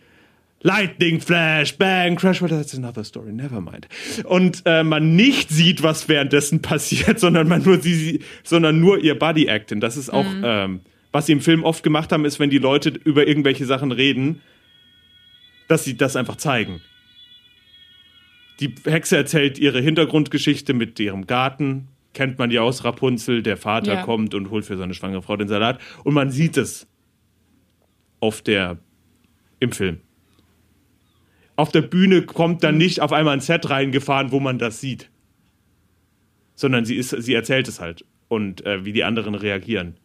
Lightning Flash, Bang, Crash, well, that's another story, never mind. Und äh, man nicht sieht, was währenddessen passiert, sondern man nur sie, sie sondern nur ihr Body Acting. Das ist auch, ähm, was sie im Film oft gemacht haben, ist, wenn die Leute über irgendwelche Sachen reden, dass sie das einfach zeigen. Die Hexe erzählt ihre Hintergrundgeschichte mit ihrem Garten. Kennt man ja aus Rapunzel. Der Vater Ja. kommt und holt für seine schwangere Frau den Salat. Und man sieht es auf der, im Film. Auf der Bühne kommt dann nicht auf einmal ein Set reingefahren, wo man das sieht. Sondern sie, ist, sie erzählt es halt. Und äh, wie die anderen reagieren.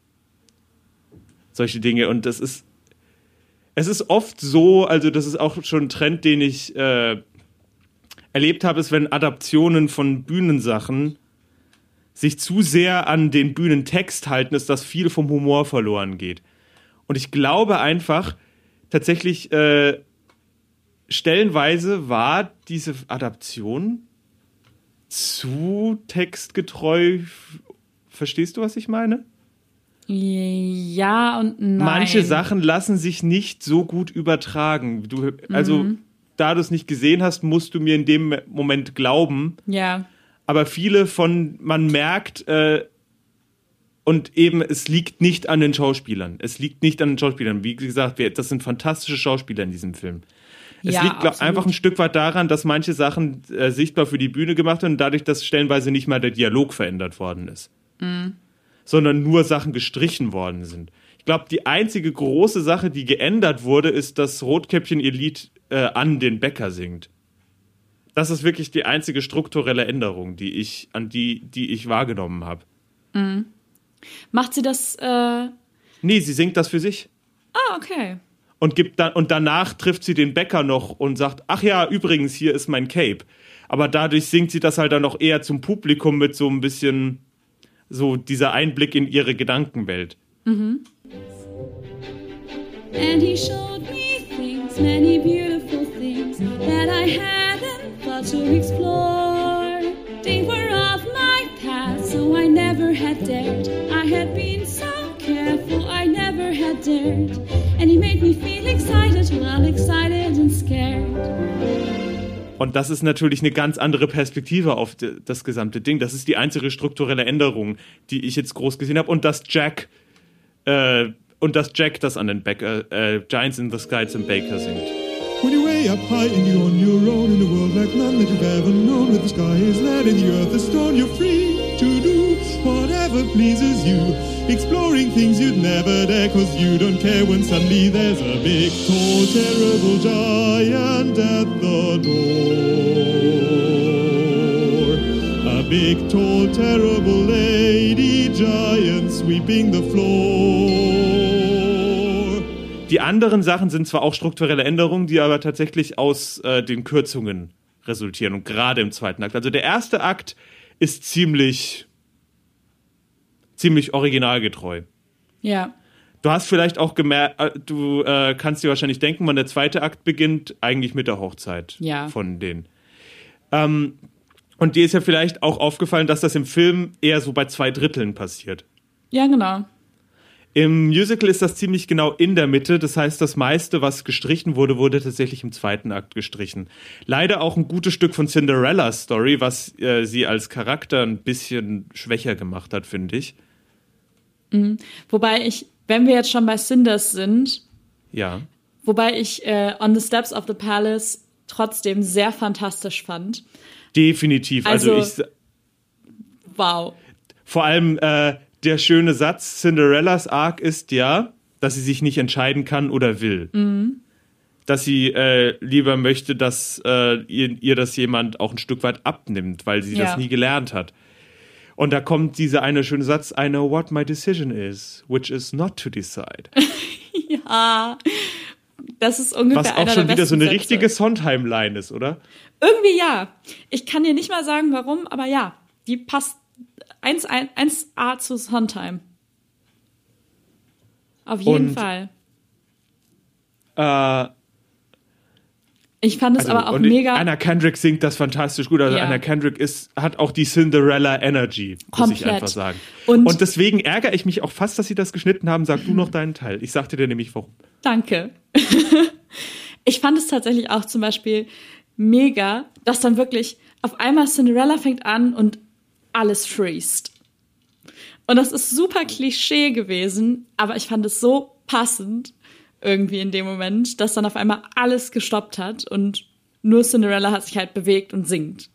Solche Dinge. Und das ist, es ist oft so, also das ist auch schon ein Trend, den ich äh, erlebt habe, ist, wenn Adaptionen von Bühnensachen sich zu sehr an den Bühnentext halten, ist, dass viel vom Humor verloren geht. Und ich glaube einfach, tatsächlich, äh, stellenweise war diese Adaption zu textgetreu. Verstehst du, was ich meine? Ja und nein. Manche Sachen lassen sich nicht so gut übertragen. Du, also, da du es nicht gesehen hast, musst du mir in dem Moment glauben. Ja. Aber viele von, man merkt, äh, und eben, es liegt nicht an den Schauspielern. Es liegt nicht an den Schauspielern. Wie gesagt, wir, das sind fantastische Schauspieler in diesem Film. Es Ja, liegt glaub, einfach ein Stück weit daran, dass manche Sachen äh, sichtbar für die Bühne gemacht werden und dadurch, dass stellenweise nicht mal der Dialog verändert worden ist. Sondern nur Sachen gestrichen worden sind. Ich glaube, die einzige große Sache, die geändert wurde, ist, dass Rotkäppchen ihr Lied äh, an den Bäcker singt. Das ist wirklich die einzige strukturelle Änderung, die ich, an die, die ich wahrgenommen habe. Macht sie das. Äh... Ah, Nee, sie singt das für sich. okay. Und, gibt dann, und danach trifft sie den Bäcker noch und sagt, ach ja, übrigens, hier ist mein Cape. Aber dadurch singt sie das halt dann noch eher zum Publikum mit so ein bisschen so dieser Einblick in ihre Gedankenwelt. And he showed me things, many beautiful things that I hadn't thought to explore. They were off my path, so I never had dared. I had been so careful, I never had dared. And he made me feel excited, well, excited and scared. Und das ist natürlich eine ganz andere Perspektive auf das gesamte Ding. Das ist die einzige strukturelle Änderung, die ich jetzt groß gesehen habe. Und dass Jack äh, und dass Jack das an den Bäcker, äh, äh, Giants in the Sky zum Baker singt. When you're way up high and you're on your own in a world like none that you've ever known, where the sky is and the earth is stone, you're free to do whatever pleases you, exploring things you'd never dare, cause you don't care when suddenly there's a big, tall, terrible giant at the door. A big, tall, terrible lady giant sweeping the floor. Die anderen Sachen sind zwar auch strukturelle Änderungen, die aber tatsächlich aus äh, den Kürzungen resultieren und gerade im zweiten Akt. Also der erste Akt ist ziemlich ziemlich originalgetreu. Ja. Du hast vielleicht auch gemerkt, äh, du äh, kannst dir wahrscheinlich denken, wann der zweite Akt beginnt, eigentlich mit der Hochzeit Ja. von denen. Ähm, und dir ist ja vielleicht auch aufgefallen, dass das im Film eher so bei zwei Dritteln passiert. Ja, genau. Im Musical ist das ziemlich genau in der Mitte. Das heißt, das meiste, was gestrichen wurde, wurde tatsächlich im zweiten Akt gestrichen. Leider auch ein gutes Stück von Cinderella's Story, was äh, sie als Charakter ein bisschen schwächer gemacht hat, finde ich. Wobei ich, wenn wir jetzt schon bei Cinders sind, Ja. wobei ich äh, On the Steps of the Palace trotzdem sehr fantastisch fand. Definitiv. Also, Also- ich, Wow. vor allem äh, der schöne Satz, Cinderellas Arc ist ja, dass sie sich nicht entscheiden kann oder will. Mhm. Dass sie äh, lieber möchte, dass äh, ihr, ihr das jemand auch ein Stück weit abnimmt, weil sie Ja. das nie gelernt hat. Und da kommt dieser eine schöne Satz, I know what my decision is, which is not to decide. Ja. Das ist ungefähr Was auch schon der wieder so eine Sätze. richtige Sondheim-Line ist, oder? Irgendwie ja. Ich kann dir nicht mal sagen, warum, aber ja, die passt 1, 1A zu Sondheim. Auf jeden Und- Fall. Äh, Ich fand es Also, aber auch ich- mega Anna Kendrick singt das fantastisch gut. Also Ja. Anna Kendrick ist, hat auch die Cinderella Energy, muss ich Komplett. einfach sagen. Und- Und, deswegen ärgere ich mich auch fast, dass sie das geschnitten haben. Sag du noch deinen Teil. Ich sagte dir nämlich warum. Danke. ich fand es tatsächlich auch zum Beispiel mega, dass dann wirklich auf einmal Cinderella fängt an und alles freest. Und das ist super Klischee gewesen, aber ich fand es so passend irgendwie in dem Moment, dass dann auf einmal alles gestoppt hat und nur Cinderella hat sich halt bewegt und singt.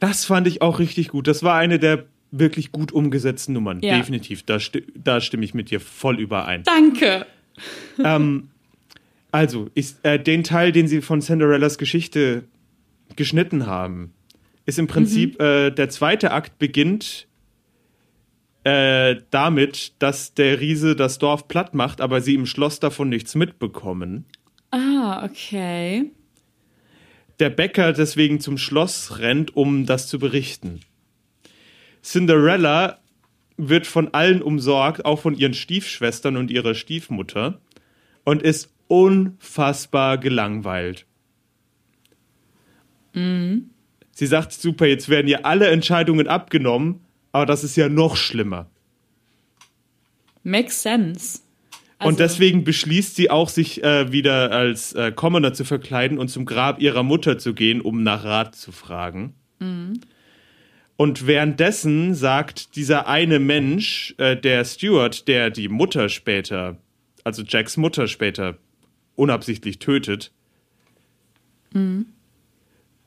Das fand ich auch richtig gut. Das war eine der wirklich gut umgesetzten Nummern. Ja. Definitiv. Da, sti da stimme ich mit dir voll überein. Danke. ähm, also, ich, äh, den Teil, den sie von Cinderellas Geschichte geschnitten haben, ist im Prinzip äh, der zweite Akt beginnt äh, damit, dass der Riese das Dorf platt macht, aber sie im Schloss davon nichts mitbekommen. Ah, okay. Der Bäcker deswegen zum Schloss rennt, um das zu berichten. Cinderella wird von allen umsorgt, auch von ihren Stiefschwestern und ihrer Stiefmutter, und ist unfassbar gelangweilt. Sie sagt, super, jetzt werden ihr alle Entscheidungen abgenommen, aber das ist ja noch schlimmer. Makes sense. Also, und deswegen beschließt sie auch, sich äh, wieder als äh, Commoner zu verkleiden und zum Grab ihrer Mutter zu gehen, um nach Rat zu fragen. Und währenddessen sagt dieser eine Mensch, äh, der Stewart, der die Mutter später, also Jacks Mutter später unabsichtlich tötet,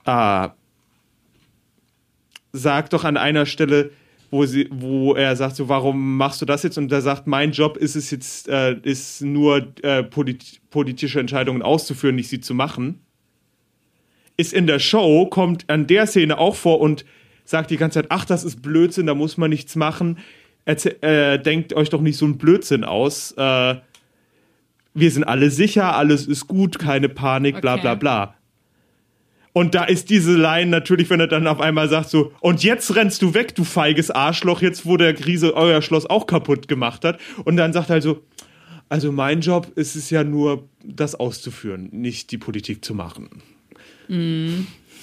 ah, sagt doch an einer Stelle, wo sie, wo er sagt so, warum machst du das jetzt? Und er sagt, mein Job ist es jetzt, äh, ist nur äh, polit politische Entscheidungen auszuführen, nicht sie zu machen. Ist in der Show, kommt an der Szene auch vor und sagt die ganze Zeit, ach, das ist Blödsinn, da muss man nichts machen. Erzäh äh, denkt euch doch nicht so einen Blödsinn aus. Äh, wir sind alle sicher, alles ist gut, keine Panik, bla Okay. bla bla. Und da ist diese Line natürlich, wenn er dann auf einmal sagt so, und jetzt rennst du weg, du feiges Arschloch, jetzt wo der Riese euer Schloss auch kaputt gemacht hat. Und dann sagt er halt so, also mein Job ist es ja nur, das auszuführen, nicht die Politik zu machen.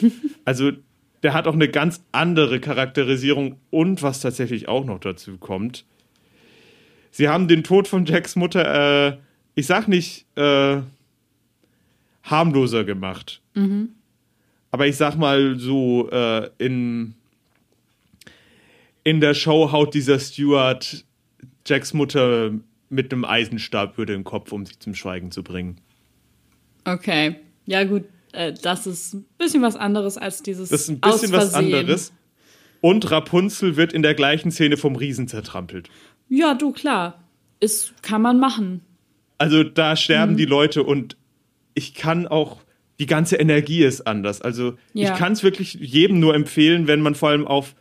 Also der hat auch eine ganz andere Charakterisierung und was tatsächlich auch noch dazu kommt. Sie haben den Tod von Jacks Mutter, äh, ich sag nicht, äh, harmloser gemacht. Aber ich sag mal so, äh, in, in der Show haut dieser Steward Jacks Mutter mit einem Eisenstab über den Kopf, um sie zum Schweigen zu bringen. Okay. Ja, gut, äh, das ist ein bisschen was anderes als dieses. Das ist ein bisschen was anderes. Und Rapunzel wird in der gleichen Szene vom Riesen zertrampelt. Ja, du, klar. Ist, kann man machen. Also da sterben Mhm. die Leute und ich kann auch, die ganze Energie ist anders. Also Ja. ich kann es wirklich jedem nur empfehlen, wenn man vor allem auf,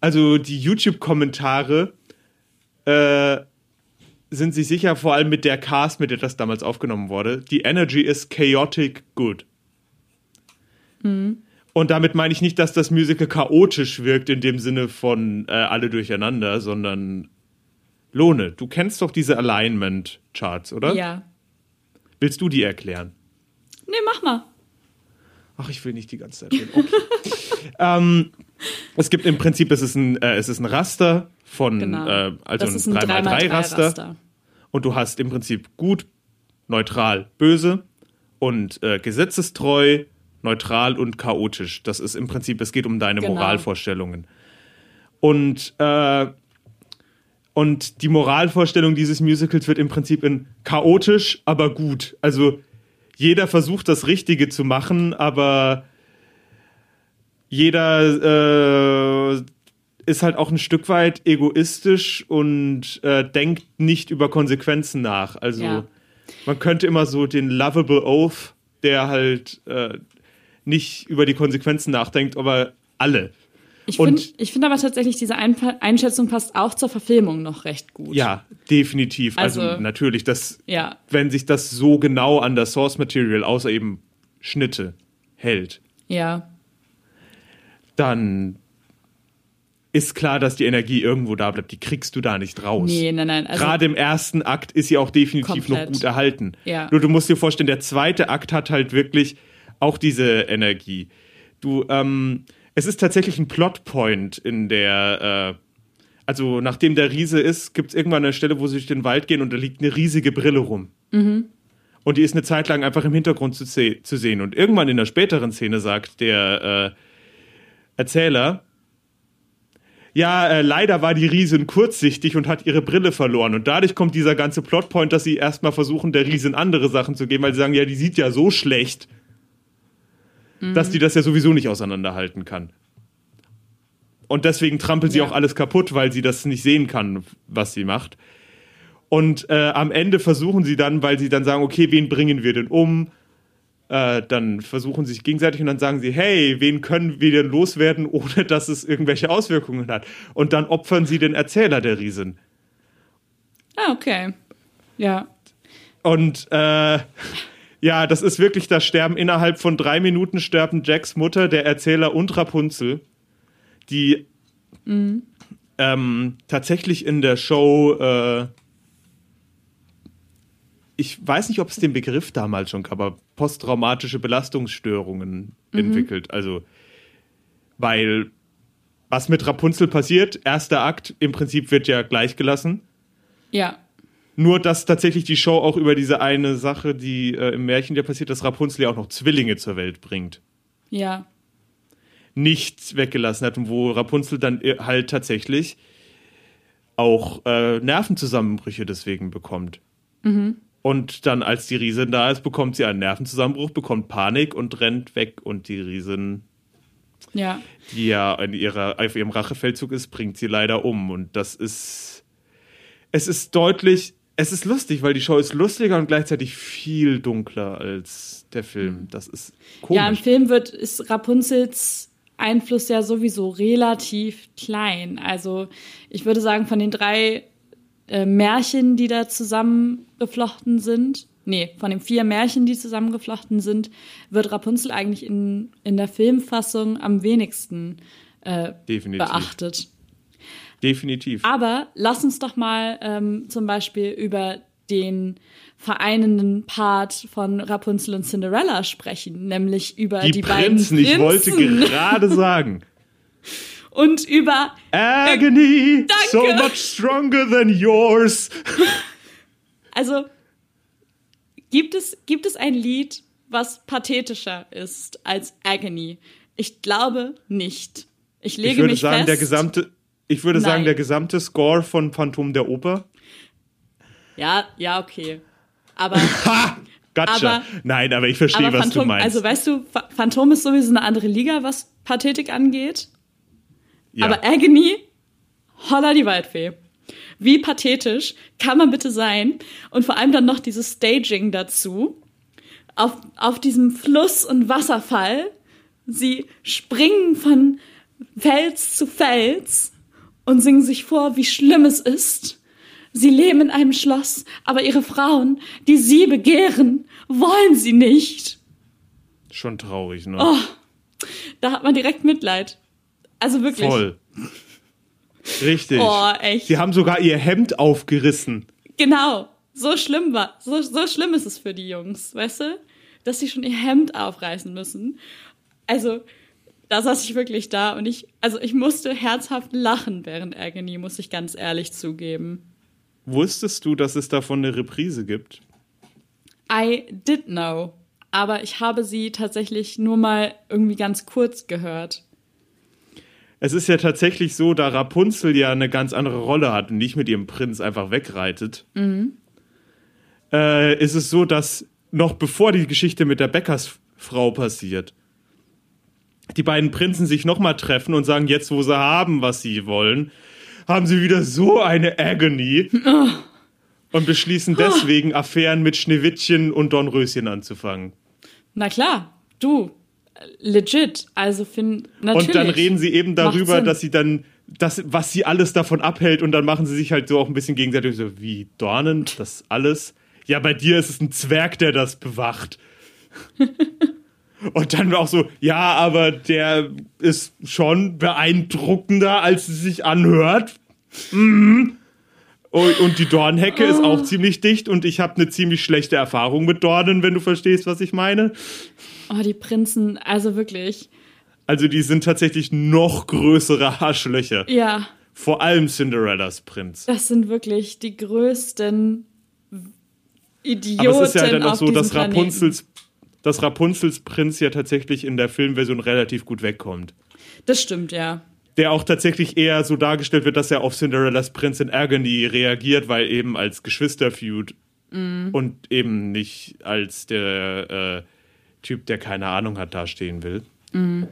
also die YouTube-Kommentare äh, sind sich sicher, vor allem mit der Cast, mit der das damals aufgenommen wurde, die Energy ist chaotic good. Mhm. Und damit meine ich nicht, dass das Musical chaotisch wirkt in dem Sinne von äh, alle durcheinander, sondern Lohne, du kennst doch diese Alignment-Charts, oder? Ja. Willst du die erklären? Nee, mach mal. Ach, ich will nicht die ganze Zeit reden. Okay. ähm, es gibt im Prinzip, es ist ein, äh, es ist ein Raster von, Genau. äh, also das ein ein 3x3-Raster. 3x3-Raster. Und du hast im Prinzip gut, neutral, böse und äh, gesetzestreu, neutral und chaotisch. Das ist im Prinzip, es geht um deine Genau. Moralvorstellungen. Und, äh, und die Moralvorstellung dieses Musicals wird im Prinzip in chaotisch, aber gut. Also jeder versucht das Richtige zu machen, aber jeder äh, ist halt auch ein Stück weit egoistisch und äh, denkt nicht über Konsequenzen nach. Also Ja. man könnte immer so den lovable Oath, der halt äh, nicht über die Konsequenzen nachdenkt, aber alle. Ich finde ich find aber tatsächlich, diese Einpa- Einschätzung passt auch zur Verfilmung noch recht gut. Ja, definitiv. Also, Also- natürlich, das, Ja, wenn sich das so genau an das Source Material, außer eben Schnitte, hält, ja. dann ist klar, dass die Energie irgendwo da bleibt. Die kriegst du da nicht raus. Nee, nein, nein. Also, Gerade im ersten Akt ist sie auch definitiv Komplett. noch gut erhalten. Ja. Nur du musst dir vorstellen, der zweite Akt hat halt wirklich auch diese Energie. Du, ähm, es ist tatsächlich ein Plotpoint in der, äh, also nachdem der Riese ist, gibt es irgendwann eine Stelle, wo sie durch den Wald gehen und da liegt eine riesige Brille rum. Und die ist eine Zeit lang einfach im Hintergrund zu, se zu sehen. Und irgendwann in der späteren Szene sagt der äh, Erzähler, ja, äh, leider war die Riesin kurzsichtig und hat ihre Brille verloren. Und dadurch kommt dieser ganze Plotpoint, dass sie erstmal versuchen, der Riesin andere Sachen zu geben, weil sie sagen, ja, die sieht ja so schlecht, dass die das ja sowieso nicht auseinanderhalten kann. Und deswegen trampelt sie Ja. auch alles kaputt, weil sie das nicht sehen kann, was sie macht. Und äh, am Ende versuchen sie dann, weil sie dann sagen, okay, wen bringen wir denn um? Äh, dann versuchen sie sich gegenseitig und dann sagen sie, hey, wen können wir denn loswerden, ohne dass es irgendwelche Auswirkungen hat? Und dann opfern sie den Erzähler der Riesen. Ah, okay. Ja. Und äh, ja, das ist wirklich das Sterben. Innerhalb von drei Minuten sterben Jacks Mutter, der Erzähler und Rapunzel, die ähm, tatsächlich in der Show, äh, ich weiß nicht, ob es den Begriff damals schon gab, aber posttraumatische Belastungsstörungen entwickelt. Also, weil was mit Rapunzel passiert, erster Akt im Prinzip wird ja gleichgelassen. Ja. Nur, dass tatsächlich die Show auch über diese eine Sache, die äh, im Märchen ja passiert, dass Rapunzel ja auch noch Zwillinge zur Welt bringt, Ja. nichts weggelassen hat und wo Rapunzel dann äh, halt tatsächlich auch äh, Nervenzusammenbrüche deswegen bekommt. Und dann, als die Riesin da ist, bekommt sie einen Nervenzusammenbruch, bekommt Panik und rennt weg. Und die Riesin, Ja. die ja in ihrer, auf ihrem Rachefeldzug ist, bringt sie leider um. Und das ist. Es ist deutlich. Es ist lustig, weil die Show ist lustiger und gleichzeitig viel dunkler als der Film. Das ist komisch. Ja, im Film wird, ist Rapunzels Einfluss ja sowieso relativ klein. Also ich würde sagen, von den drei äh, Märchen, die da zusammengeflochten sind, nee, von den vier Märchen, die zusammengeflochten sind, wird Rapunzel eigentlich in, in der Filmfassung am wenigsten äh, beachtet. Definitiv. Aber lass uns doch mal ähm, zum Beispiel über den vereinenden Part von Rapunzel und Cinderella sprechen, nämlich über die, die, beiden Prinzen, Prinzen ich wollte gerade sagen. und über Agony, Danke. so much stronger than yours. also gibt es gibt es ein Lied, was pathetischer ist als Agony? Ich glaube nicht. Ich lege Ich würde mich sagen, fest. der gesamte, ich würde sagen, Nein. der gesamte Score von Phantom der Oper. ja, ja, okay. Aber Ha! Gotcha. Aber- Nein, aber ich verstehe, aber was Phantom, du meinst. also weißt du, Ph- Phantom ist sowieso eine andere Liga, was Pathetik angeht. ja. Aber Agony, holla die Waldfee. Wie pathetisch kann man bitte sein? Und vor allem dann noch dieses Staging dazu. Auf, auf diesem Fluss und Wasserfall. Sie springen von Fels zu Fels und singen sich vor, wie schlimm es ist. Sie leben in einem Schloss, aber ihre Frauen, die sie begehren, wollen sie nicht. Schon traurig, ne? Oh, Da hat man direkt Mitleid. Also wirklich. Voll. Richtig. Oh, echt. Sie haben sogar ihr Hemd aufgerissen. Genau. So schlimm war, so, so schlimm ist es für die Jungs, weißt du? Dass sie schon ihr Hemd aufreißen müssen. Also, da saß ich wirklich da und ich, also ich musste herzhaft lachen während Agony, muss ich ganz ehrlich zugeben. Wusstest du, dass es davon eine Reprise gibt? I did know. Aber ich habe sie tatsächlich nur mal irgendwie ganz kurz gehört. Es ist ja tatsächlich so, da Rapunzel ja eine ganz andere Rolle hat und nicht mit ihrem Prinz einfach wegreitet, äh, ist es so, dass noch bevor die Geschichte mit der Bäckersfrau passiert, die beiden Prinzen sich nochmal treffen und sagen, jetzt wo sie haben, was sie wollen, haben sie wieder so eine Agony und beschließen deswegen Affären mit Schneewittchen und Dornröschen anzufangen. Na klar, du, legit. Also find, natürlich. Und dann reden sie eben darüber, dass sie dann, das, was sie alles davon abhält und dann machen sie sich halt so auch ein bisschen gegenseitig so, wie Dornen, das alles. Ja, bei dir ist es ein Zwerg, der das bewacht. und dann auch so, ja, aber der ist schon beeindruckender, als es sich anhört. Mhm. Und, die Dornhecke ist auch ziemlich dicht und ich habe eine ziemlich schlechte Erfahrung mit Dornen, wenn du verstehst, was ich meine. Oh, die Prinzen, also wirklich. Also die sind tatsächlich noch größere Arschlöcher. Ja, Vor allem Cinderellas Prinz. das sind wirklich die größten Idioten Aber es ist ja dann auch so, dass. Rapunzels, dass Rapunzels Prinz ja tatsächlich in der Filmversion relativ gut wegkommt. Das stimmt, ja. Der auch tatsächlich eher so dargestellt wird, dass er auf Cinderellas Prinz in Agony reagiert, weil eben als Geschwisterfeud Mhm. und eben nicht als der äh, Typ, der keine Ahnung hat, dastehen will. Mhm.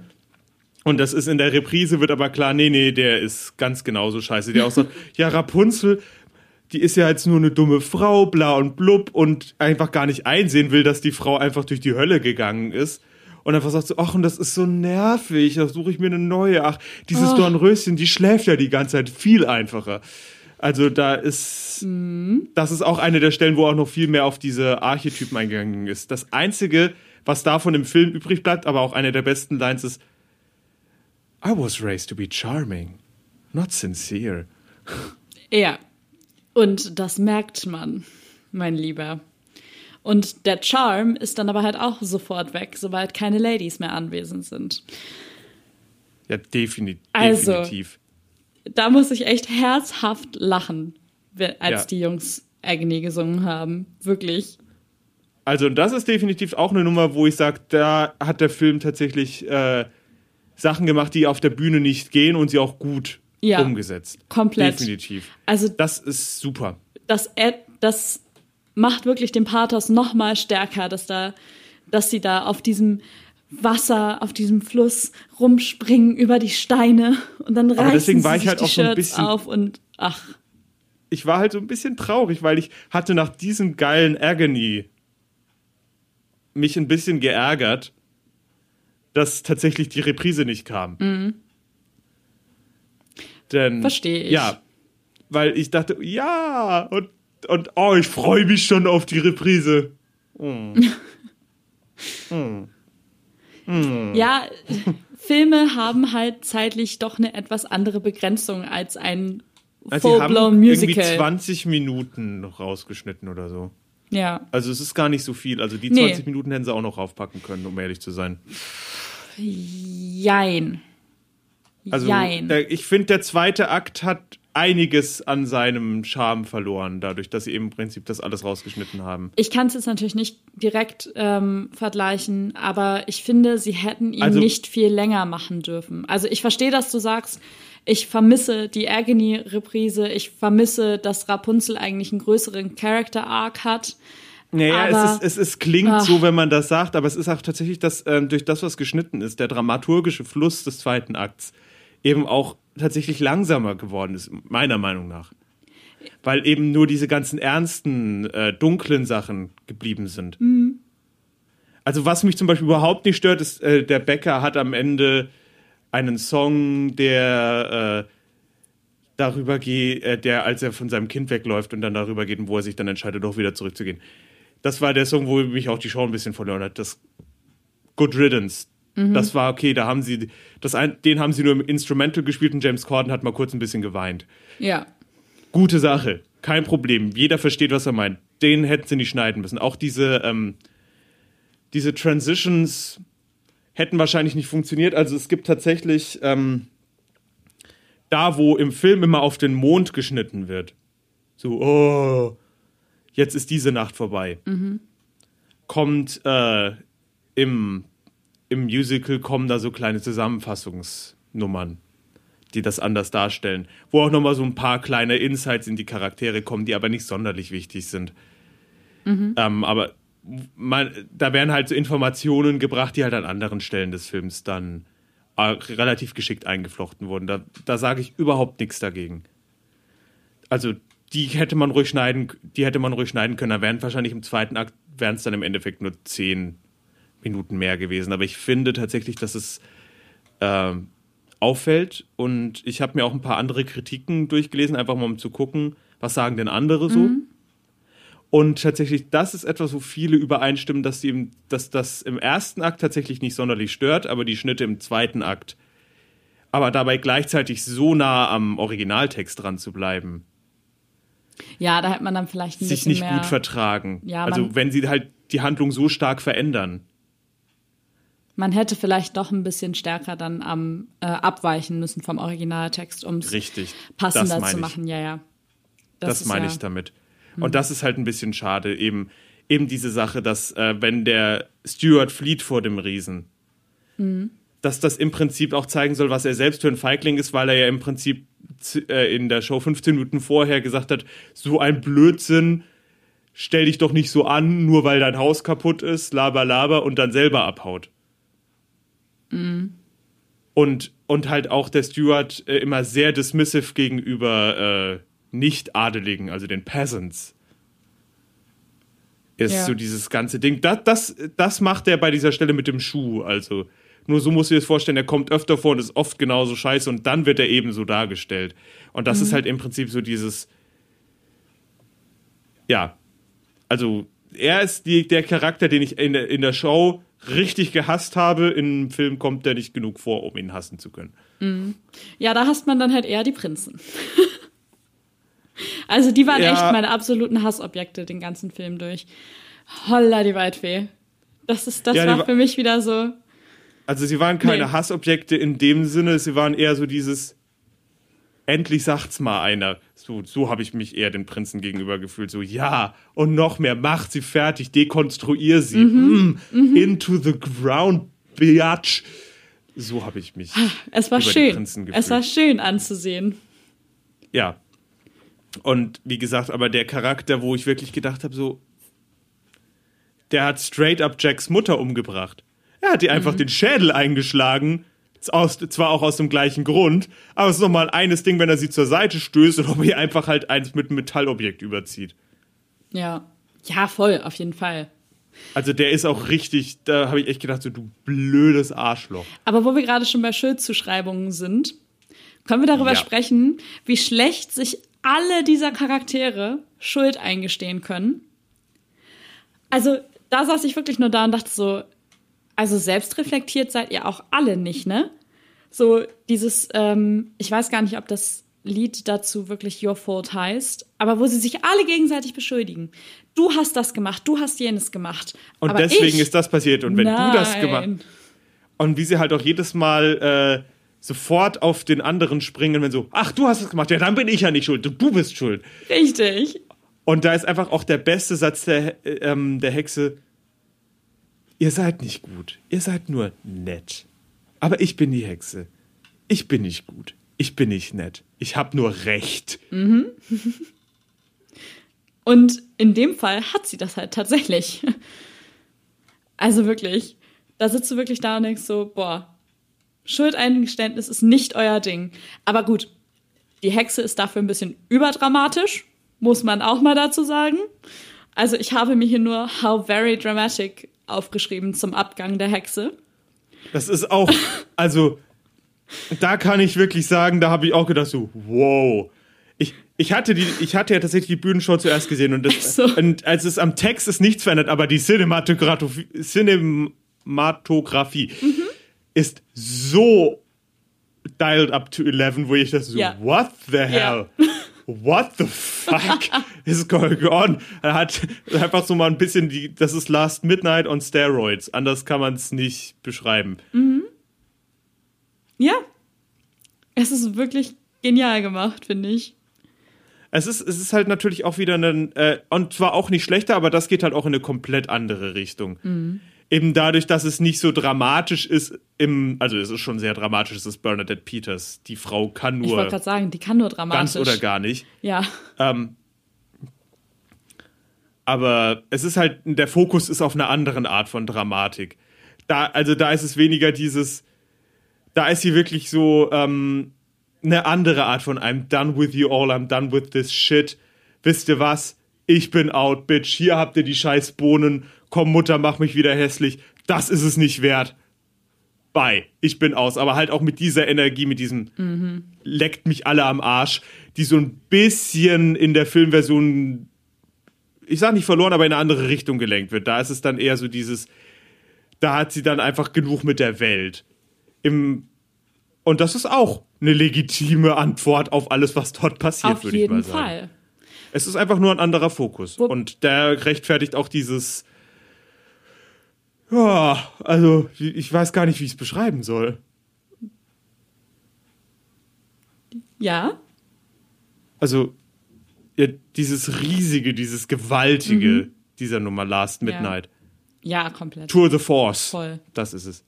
Und das ist in der Reprise, wird aber klar, nee, nee, der ist ganz genauso scheiße. Der auch sagt, ja, Rapunzel, die ist ja jetzt nur eine dumme Frau, bla und blub und einfach gar nicht einsehen will, dass die Frau einfach durch die Hölle gegangen ist. Und einfach sagt so, ach, und das ist so nervig, da suche ich mir eine neue. Ach, dieses Dornröschen, die schläft ja die ganze Zeit viel einfacher. Also da ist, das ist auch eine der Stellen, wo auch noch viel mehr auf diese Archetypen eingegangen ist. Das Einzige, was davon im Film übrig bleibt, aber auch eine der besten Lines ist, I was raised to be charming, not sincere. Ja. Und das merkt man, mein Lieber. Und der Charm ist dann aber halt auch sofort weg, sobald keine Ladies mehr anwesend sind. Ja, defini Also, definitiv. Da muss ich echt herzhaft lachen, als Ja. die Jungs Agony gesungen haben. Wirklich. Also das ist definitiv auch eine Nummer, wo ich sage, da hat der Film tatsächlich äh, Sachen gemacht, die auf der Bühne nicht gehen und sie auch gut Ja. umgesetzt. Komplett. Definitiv. Also Das ist super. das, das macht wirklich den Pathos noch mal stärker, dass da, dass sie da auf diesem Wasser, auf diesem Fluss rumspringen über die Steine und dann reißen deswegen war ich halt die auch so ein bisschen- auf und ach, Ich war halt so ein bisschen traurig, weil ich hatte nach diesem geilen Agony mich ein bisschen geärgert, dass tatsächlich die Reprise nicht kam. Denn Mhm. Versteh ich. Ja, weil ich dachte, ja, und, und oh, ich freue mich schon auf die Reprise. ja, Filme haben halt zeitlich doch eine etwas andere Begrenzung als ein Also full-blown irgendwie Musical. 20 Minuten noch rausgeschnitten oder so. Ja, Also es ist gar nicht so viel. Also die Nee. 20 Minuten hätten sie auch noch raufpacken können, um ehrlich zu sein. jein. Also jein. der, ich finde, der zweite Akt hat einiges an seinem Charme verloren, dadurch, dass sie eben im Prinzip das alles rausgeschnitten haben. Ich kann es jetzt natürlich nicht direkt ähm, vergleichen, aber ich finde, sie hätten ihn Also- nicht viel länger machen dürfen. Also ich verstehe, dass du sagst, ich vermisse die Agony-Reprise, ich vermisse, dass Rapunzel eigentlich einen größeren Character-Arc hat. Naja, Aber- es, ist, es ist, klingt Ach. so, wenn man das sagt, aber es ist auch tatsächlich das, ähm, durch das, was geschnitten ist, der dramaturgische Fluss des zweiten Akts eben auch tatsächlich langsamer geworden ist, meiner Meinung nach. Weil eben nur diese ganzen ernsten, äh, dunklen Sachen geblieben sind. Also was mich zum Beispiel überhaupt nicht stört, ist, äh, der Bäcker hat am Ende einen Song, der äh, darüber geht, äh, der als er von seinem Kind wegläuft und dann darüber geht und wo er sich dann entscheidet, doch wieder zurückzugehen. Das war der Song, wo mich auch die Show ein bisschen verloren hat. Das Good Riddance. Das war okay, da haben sie, das ein, den haben sie nur im Instrumental gespielt und James Corden hat mal kurz ein bisschen geweint. Ja. Gute Sache, kein Problem. Jeder versteht, was er meint. Den hätten sie nicht schneiden müssen. Auch diese, ähm, diese Transitions hätten wahrscheinlich nicht funktioniert. Also es gibt tatsächlich ähm, da, wo im Film immer auf den Mond geschnitten wird. So, oh, jetzt ist diese Nacht vorbei. Kommt äh, im, im Musical kommen da so kleine Zusammenfassungsnummern die das anders darstellen. Wo auch nochmal so ein paar kleine Insights in die Charaktere kommen, die aber nicht sonderlich wichtig sind. Ähm, aber man, da werden halt so Informationen gebracht, die halt an anderen Stellen des Films dann äh, relativ geschickt eingeflochten wurden. Da, da sage ich überhaupt nichts dagegen. Also die hätte man ruhig schneiden, die hätte man ruhig schneiden können. Da wären wahrscheinlich im zweiten Akt wären es dann im Endeffekt nur zehn Minuten mehr gewesen. Aber ich finde tatsächlich, dass es ähm, auffällt und ich habe mir auch ein paar andere Kritiken durchgelesen, einfach mal um zu gucken, was sagen denn andere so. Und tatsächlich, das ist etwas, wo viele übereinstimmen, dass, die im, dass das im ersten Akt tatsächlich nicht sonderlich stört, aber die Schnitte im zweiten Akt. Aber dabei gleichzeitig so nah am Originaltext dran zu bleiben, Ja, da hätte man dann vielleicht ein sich nicht mehr. gut vertragen. Ja, also wenn sie halt die Handlung so stark verändern. Man hätte vielleicht doch ein bisschen stärker dann am äh, abweichen müssen vom Originaltext, um es passender das zu ich. machen. Ja, ja. Das, ist meine ja, Hm. ich damit. Und das ist halt ein bisschen schade. Eben, eben diese Sache, dass äh, wenn der Steward flieht vor dem Riesen, Hm. dass das im Prinzip auch zeigen soll, was er selbst für ein Feigling ist, weil er ja im Prinzip äh, in der Show 15 Minuten vorher gesagt hat, so ein Blödsinn, stell dich doch nicht so an, nur weil dein Haus kaputt ist, laber, laber und dann selber abhaut. Und, und halt auch der Steward äh, immer sehr dismissive gegenüber äh, Nicht-Adeligen, also den Peasants. Ist Ja. so dieses ganze Ding. Das, das, das macht er bei dieser Stelle mit dem Schuh. Also, nur so musst du dir das vorstellen, er kommt öfter vor und ist oft genauso scheiße und dann wird er eben so dargestellt. Und das ist halt im Prinzip so dieses. Ja. Also, er ist die, der Charakter, den ich in in der Show richtig gehasst habe. Im Film kommt der nicht genug vor, um ihn hassen zu können. Ja, da hasst man dann halt eher die Prinzen. also die waren Ja. echt meine absoluten Hassobjekte den ganzen Film durch. Holla die Waldfee. Das ist, das Ja, war wa- für mich wieder so. Also sie waren keine Nee. Hassobjekte in dem Sinne, sie waren eher so dieses endlich sagt's mal einer. So, so habe ich mich eher den Prinzen gegenüber gefühlt. So, ja, und noch mehr, macht sie fertig, dekonstruier sie. Mhm. Mm, Into the ground, biatch. So habe ich mich. Es war über schön. Prinzen Es war gefühlt. schön anzusehen. Ja. Und wie gesagt, aber der Charakter, wo ich wirklich gedacht habe, so, der hat straight up Jacks Mutter umgebracht. Er hat ihr einfach Mhm. den Schädel eingeschlagen. Aus, zwar auch aus dem gleichen Grund, aber es ist nochmal eines Ding, wenn er sie zur Seite stößt oder ob er ihr einfach halt eins mit einem Metallobjekt überzieht. Ja. Ja, voll, auf jeden Fall. Also der ist auch richtig, da habe ich echt gedacht, so du blödes Arschloch. Aber wo wir gerade schon bei Schuldzuschreibungen sind, können wir darüber Ja. sprechen, wie schlecht sich alle dieser Charaktere Schuld eingestehen können. Also, da saß ich wirklich nur da und dachte so, also selbstreflektiert seid ihr auch alle nicht, ne? So dieses, ähm, ich weiß gar nicht, ob das Lied dazu wirklich Your Fault heißt, aber wo sie sich alle gegenseitig beschuldigen. Du hast das gemacht, du hast jenes gemacht. Und aber deswegen ich, ist das passiert. Und wenn nein. du das gemacht Und wie sie halt auch jedes Mal äh, sofort auf den anderen springen, wenn so, ach, du hast es gemacht, ja, dann bin ich ja nicht schuld, du, bist schuld. Richtig. Und da ist einfach auch der beste Satz der, äh, ähm, der Hexe, ihr seid nicht gut, ihr seid nur nett. Aber ich bin die Hexe. Ich bin nicht gut, ich bin nicht nett. Ich hab nur Recht. Und in dem Fall hat sie das halt tatsächlich. Also wirklich, da sitzt du wirklich da und denkst so, boah, Schuldeingeständnis ist nicht euer Ding. Aber gut, die Hexe ist dafür ein bisschen überdramatisch, muss man auch mal dazu sagen. Also ich habe mir hier nur How Very Dramatic aufgeschrieben zum Abgang der Hexe. Das ist auch, also, da kann ich wirklich sagen, da habe ich auch gedacht so, wow. Ich, ich, hatte die, ich hatte ja tatsächlich die Bühnenshow zuerst gesehen und, das, So. und als es am Text ist nichts verändert, aber die Cinematografie, Cinematografie ist so dialed up to 11, wo ich das so, Ja. what the hell? What the fuck is going on? Er hat einfach so mal ein bisschen die, das ist Last Midnight on Steroids. Anders kann man es nicht beschreiben. Ja, es ist wirklich genial gemacht, finde ich. Es ist, es ist halt natürlich auch wieder ein, äh, und zwar auch nicht schlechter, aber das geht halt auch in eine komplett andere Richtung. Mhm. Eben dadurch, dass es nicht so dramatisch ist im, also es ist schon sehr dramatisch, es ist Bernadette Peters. Die Frau kann Ich wollte nur gerade sagen, die kann nur dramatisch. ganz oder gar nicht. Ja, Ähm, aber es ist halt, der Fokus ist auf einer anderen Art von Dramatik. Da, also da ist es weniger dieses, Da ist sie wirklich so ähm, eine andere Art von I'm done with you all, I'm done with this shit. Wisst ihr was? Ich bin out, bitch. Hier habt ihr die scheiß Bohnen. Komm, Mutter, mach mich wieder hässlich. Das ist es nicht wert. Bye. Ich bin aus. Aber halt auch mit dieser Energie, mit diesem leckt mich alle am Arsch, die so ein bisschen in der Filmversion, ich sag nicht verloren, aber in eine andere Richtung gelenkt wird. Da ist es dann eher so dieses, da hat sie dann einfach genug mit der Welt. Im, und das ist auch eine legitime Antwort auf alles, was dort passiert, Auf würde ich mal jeden sagen. Fall. Es ist einfach nur ein anderer Fokus. Wo- und der rechtfertigt auch dieses. Ja, also, ich weiß gar nicht, wie ich es beschreiben soll. Ja, Also, ja, dieses riesige, dieses gewaltige dieser Nummer Last Ja. Midnight. ja, komplett. Tour de Force. Voll. Das ist es.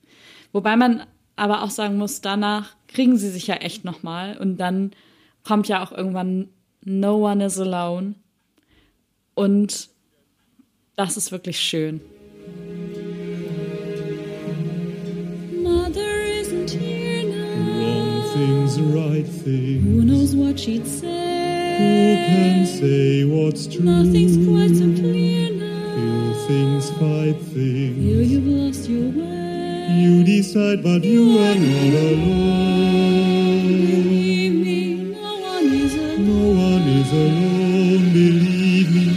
Wobei man aber auch sagen muss, danach kriegen sie sich ja echt nochmal und dann kommt ja auch irgendwann No One is Alone und das ist wirklich schön. Thing's right thing. Who knows what she'd Who say? can say what's true? Nothing's quite so clear now. Feel things, fight Feel things. you've lost your way. You decide, but you are not alone. Believe me, no one is alone. No one is alone, believe me.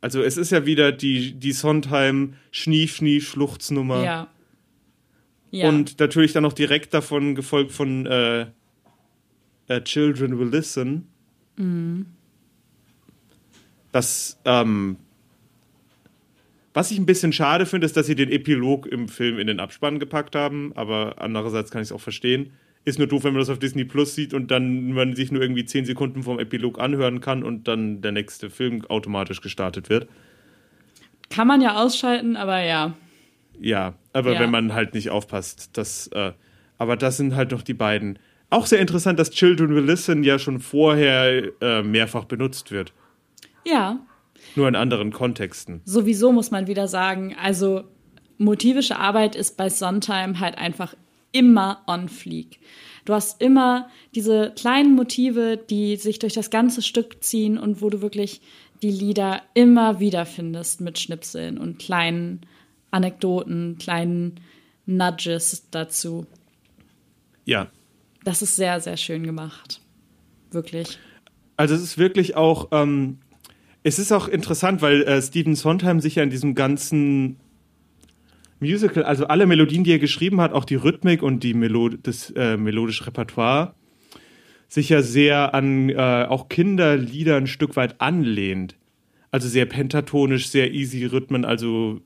Also, es ist ja wieder die, die Sondheim Schnief, Schnief, Schluchznummer. Ja. Ja. Und natürlich dann noch direkt davon gefolgt von äh, äh, Children Will Listen. Das, ähm, was ich ein bisschen schade finde, ist, dass sie den Epilog im Film in den Abspann gepackt haben, aber andererseits kann ich es auch verstehen. Ist nur doof, wenn man das auf Disney Plus sieht und dann man sich nur irgendwie 10 Sekunden vom Epilog anhören kann und dann der nächste Film automatisch gestartet wird. Kann man ja ausschalten, aber ja. Ja, aber Ja. wenn man halt nicht aufpasst, das, äh, aber das sind halt noch die beiden. Auch sehr interessant, dass Children Will Listen ja schon vorher äh, mehrfach benutzt wird. Ja, Nur in anderen Kontexten. sowieso muss man wieder sagen, also motivische Arbeit ist bei Sondheim halt einfach immer on fleek. Du hast immer diese kleinen Motive, die sich durch das ganze Stück ziehen und wo du wirklich die Lieder immer wieder findest mit Schnipseln und kleinen Anekdoten, kleinen Nudges dazu. Ja. Das ist sehr, sehr schön gemacht. Wirklich. Also es ist wirklich auch, ähm, es ist auch interessant, weil äh, Stephen Sondheim sich ja in diesem ganzen Musical, also alle Melodien, die er geschrieben hat, auch die Rhythmik und die Melo das äh, melodische Repertoire, sich ja sehr an äh, auch Kinderlieder ein Stück weit anlehnt. Also sehr pentatonisch, sehr easy Rhythmen, also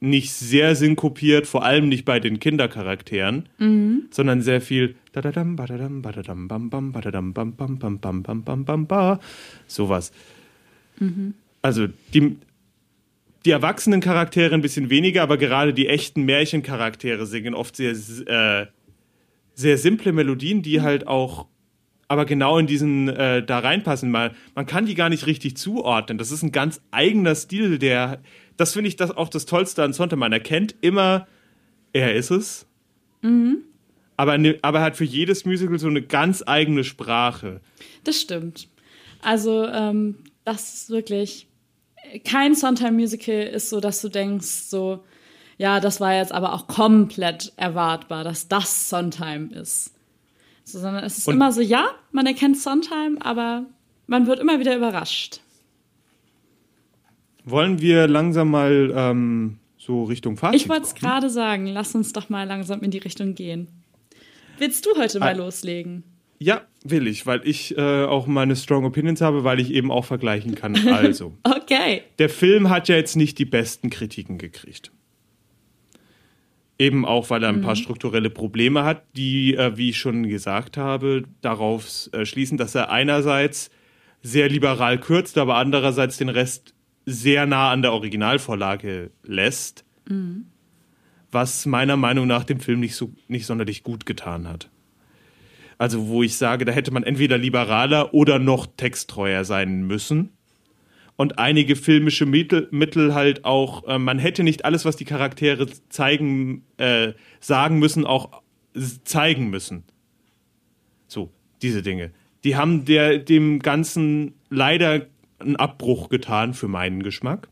nicht sehr synkopiert, vor allem nicht bei den Kindercharakteren, mhm. sondern sehr viel sowas. Mhm. Also die, die erwachsenen Charaktere ein bisschen weniger, aber gerade die echten Märchencharaktere singen oft sehr, äh, sehr simple Melodien, die mhm. halt auch aber genau in diesen äh, da reinpassen. Man, man kann die gar nicht richtig zuordnen. Das ist ein ganz eigener Stil, der das finde ich das auch das Tollste an Sonntag. Man erkennt immer, er ist es. Aber, ne, aber er hat für jedes Musical so eine ganz eigene Sprache. Das stimmt. Also, ähm, das ist wirklich. Kein Sondheim-Musical ist so, dass du denkst, so, ja, das war jetzt aber auch komplett erwartbar, dass das Sondheim ist. So, sondern es ist Und- immer so, ja, man erkennt Sondheim, aber man wird immer wieder überrascht. Wollen wir langsam mal ähm, so Richtung Fazit Ich wollte es gerade sagen, lass uns doch mal langsam in die Richtung gehen. Willst du heute mal Ah. loslegen? Ja, will ich, weil ich äh, auch meine Strong Opinions habe, weil ich eben auch vergleichen kann. Also, Okay. der Film hat ja jetzt nicht die besten Kritiken gekriegt. Eben auch, weil er ein paar strukturelle Probleme hat, die, äh, wie ich schon gesagt habe, darauf äh, schließen, dass er einerseits sehr liberal kürzt, aber andererseits den Rest sehr nah an der Originalvorlage lässt, was meiner Meinung nach dem Film nicht, so, nicht sonderlich gut getan hat. Also wo ich sage, da hätte man entweder liberaler oder noch texttreuer sein müssen. und einige filmische Mittel, Mittel halt auch, äh, man hätte nicht alles, was die Charaktere zeigen, äh, sagen müssen, auch zeigen müssen. So, diese Dinge. Die haben der, dem Ganzen leider einen Abbruch getan für meinen Geschmack.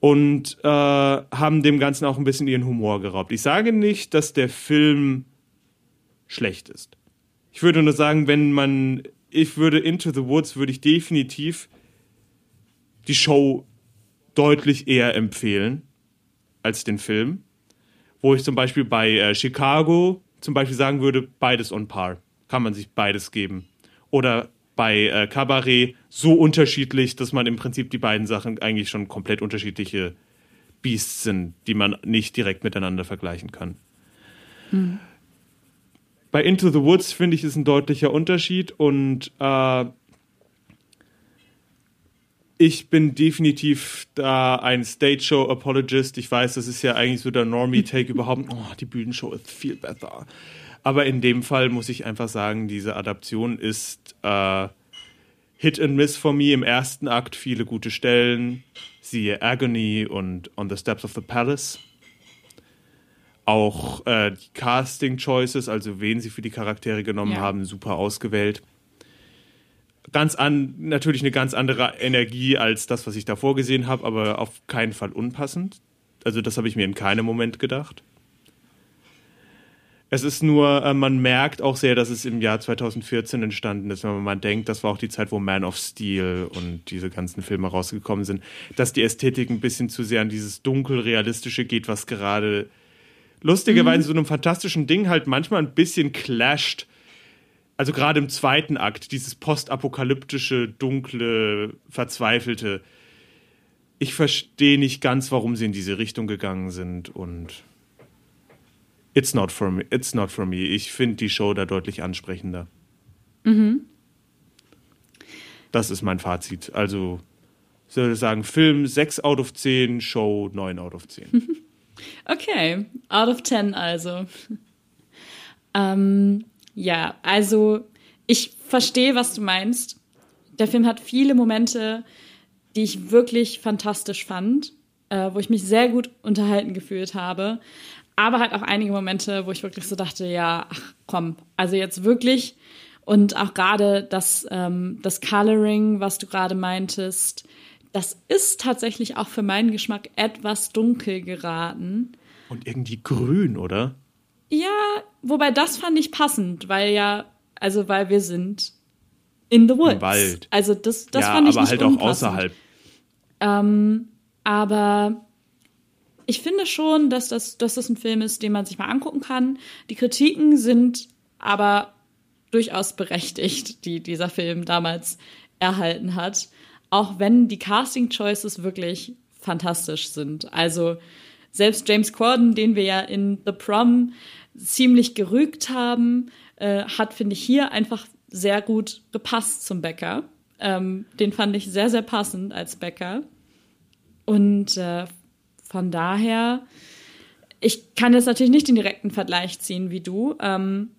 Und äh, haben dem Ganzen auch ein bisschen ihren Humor geraubt. Ich sage nicht, dass der Film schlecht ist. Ich würde nur sagen, wenn man ich würde Into the Woods würde ich definitiv die Show deutlich eher empfehlen als den Film. Wo ich zum Beispiel bei äh, Chicago zum Beispiel sagen würde, beides on par. Kann man sich beides geben. Oder bei äh, Cabaret so unterschiedlich, dass man im Prinzip die beiden Sachen eigentlich schon komplett unterschiedliche Beasts sind, die man nicht direkt miteinander vergleichen kann. Hm bei Into the Woods finde ich, ist ein deutlicher Unterschied und äh, ich bin definitiv da ein Stage Show Apologist. Ich weiß, das ist ja eigentlich so der Normie Take überhaupt. Oh, die Bühnenshow ist viel besser. Aber in dem Fall muss ich einfach sagen, diese Adaption ist äh, Hit and Miss for me im ersten Akt. Viele gute Stellen. Siehe Agony und On the Steps of the Palace. Auch äh, die Casting-Choices, also wen sie für die Charaktere genommen ja. haben, super ausgewählt. Ganz an, natürlich eine ganz andere Energie als das, was ich davor gesehen habe, aber auf keinen Fall unpassend. Also das habe ich mir in keinem Moment gedacht. Es ist nur, äh, man merkt auch sehr, dass es im Jahr 2014 entstanden ist, wenn man mal denkt, das war auch die Zeit, wo Man of Steel und diese ganzen Filme rausgekommen sind, dass die Ästhetik ein bisschen zu sehr an dieses dunkel-realistische geht, was gerade lustigerweise mhm. so einem fantastischen Ding halt manchmal ein bisschen clasht. Also gerade im zweiten Akt, dieses postapokalyptische, dunkle, verzweifelte. Ich verstehe nicht ganz, warum sie in diese Richtung gegangen sind und it's not for me. It's not for me. Ich finde die Show da deutlich ansprechender. Mhm. Das ist mein Fazit. Also, ich würde sagen, Film 6 out of 10, Show 9 out of 10. Okay, out of 10 also. ähm, ja, also ich verstehe, was du meinst. Der Film hat viele Momente, die ich wirklich fantastisch fand, äh, wo ich mich sehr gut unterhalten gefühlt habe. Aber halt auch einige Momente, wo ich wirklich so dachte, ja, ach komm, also jetzt wirklich. Und auch gerade das, ähm, das Coloring, was du gerade meintest, das ist tatsächlich auch für meinen Geschmack etwas dunkel geraten. Und irgendwie grün, oder? Ja, wobei das fand ich passend, weil ja, also weil wir sind in the woods. Im Wald. Also das, das ja, fand ich aber nicht halt unpassend. auch außerhalb. Ähm, aber ich finde schon, dass das, dass das ein Film ist, den man sich mal angucken kann. Die Kritiken sind aber durchaus berechtigt, die dieser Film damals erhalten hat auch wenn die Casting Choices wirklich fantastisch sind. Also selbst James Corden, den wir ja in The Prom ziemlich gerügt haben, äh, hat, finde ich, hier einfach sehr gut gepasst zum Bäcker. Ähm, den fand ich sehr, sehr passend als Bäcker. Und äh, von daher, ich kann jetzt natürlich nicht den direkten Vergleich ziehen wie du. Ähm,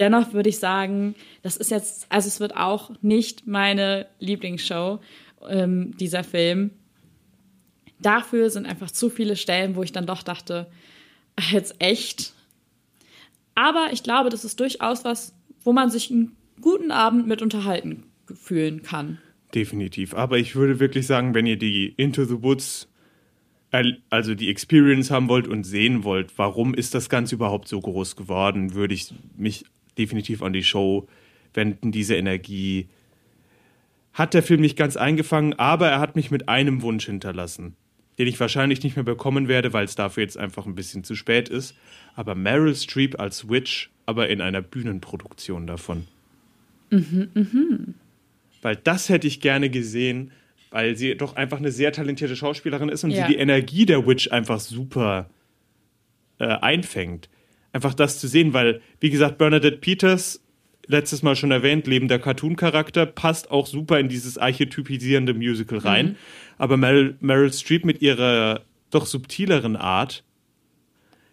Dennoch würde ich sagen, das ist jetzt, also es wird auch nicht meine Lieblingsshow, ähm, dieser Film. Dafür sind einfach zu viele Stellen, wo ich dann doch dachte, jetzt echt. Aber ich glaube, das ist durchaus was, wo man sich einen guten Abend mit unterhalten fühlen kann. Definitiv. Aber ich würde wirklich sagen, wenn ihr die Into the Woods, also die Experience haben wollt und sehen wollt, warum ist das Ganze überhaupt so groß geworden, würde ich mich definitiv an die Show wenden. Diese Energie hat der Film nicht ganz eingefangen, aber er hat mich mit einem Wunsch hinterlassen, den ich wahrscheinlich nicht mehr bekommen werde, weil es dafür jetzt einfach ein bisschen zu spät ist. Aber Meryl Streep als Witch, aber in einer Bühnenproduktion davon. Mhm, mhm. Weil das hätte ich gerne gesehen, weil sie doch einfach eine sehr talentierte Schauspielerin ist und ja. sie die Energie der Witch einfach super äh, einfängt einfach das zu sehen, weil, wie gesagt, Bernadette Peters, letztes Mal schon erwähnt, lebender Cartoon-Charakter, passt auch super in dieses archetypisierende Musical rein. Mhm. Aber Meryl, Meryl Streep mit ihrer doch subtileren Art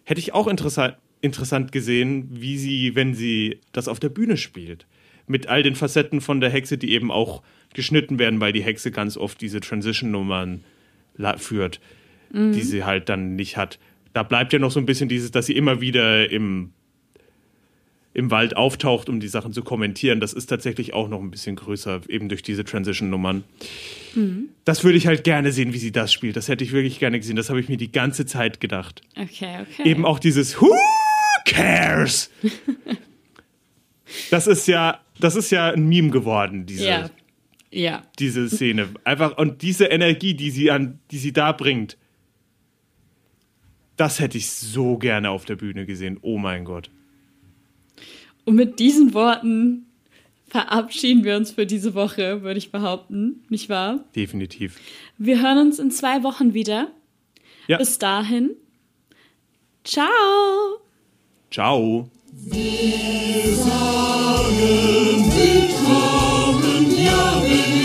hätte ich auch interessant, interessant gesehen, wie sie, wenn sie das auf der Bühne spielt. mit all den Facetten von der Hexe, die eben auch geschnitten werden, weil die Hexe ganz oft diese Transition-Nummern führt, die sie halt dann nicht hat. Da bleibt ja noch so ein bisschen dieses, dass sie immer wieder im, im Wald auftaucht, um die Sachen zu kommentieren. Das ist tatsächlich auch noch ein bisschen größer, eben durch diese Transition-Nummern. Das würde ich halt gerne sehen, wie sie das spielt. Das hätte ich wirklich gerne gesehen. Das habe ich mir die ganze Zeit gedacht. Okay, okay. Eben auch dieses Who cares? das ist ja, das ist ja ein Meme geworden, diese, Ja. Ja. diese Szene. Einfach, und diese Energie, die sie an, die sie da bringt, das hätte ich so gerne auf der Bühne gesehen. Oh mein Gott. Und mit diesen Worten verabschieden wir uns für diese Woche, würde ich behaupten. Nicht wahr? Definitiv. Wir hören uns in zwei Wochen wieder. Ja. Bis dahin. Ciao. Ciao. Wir sagen glory.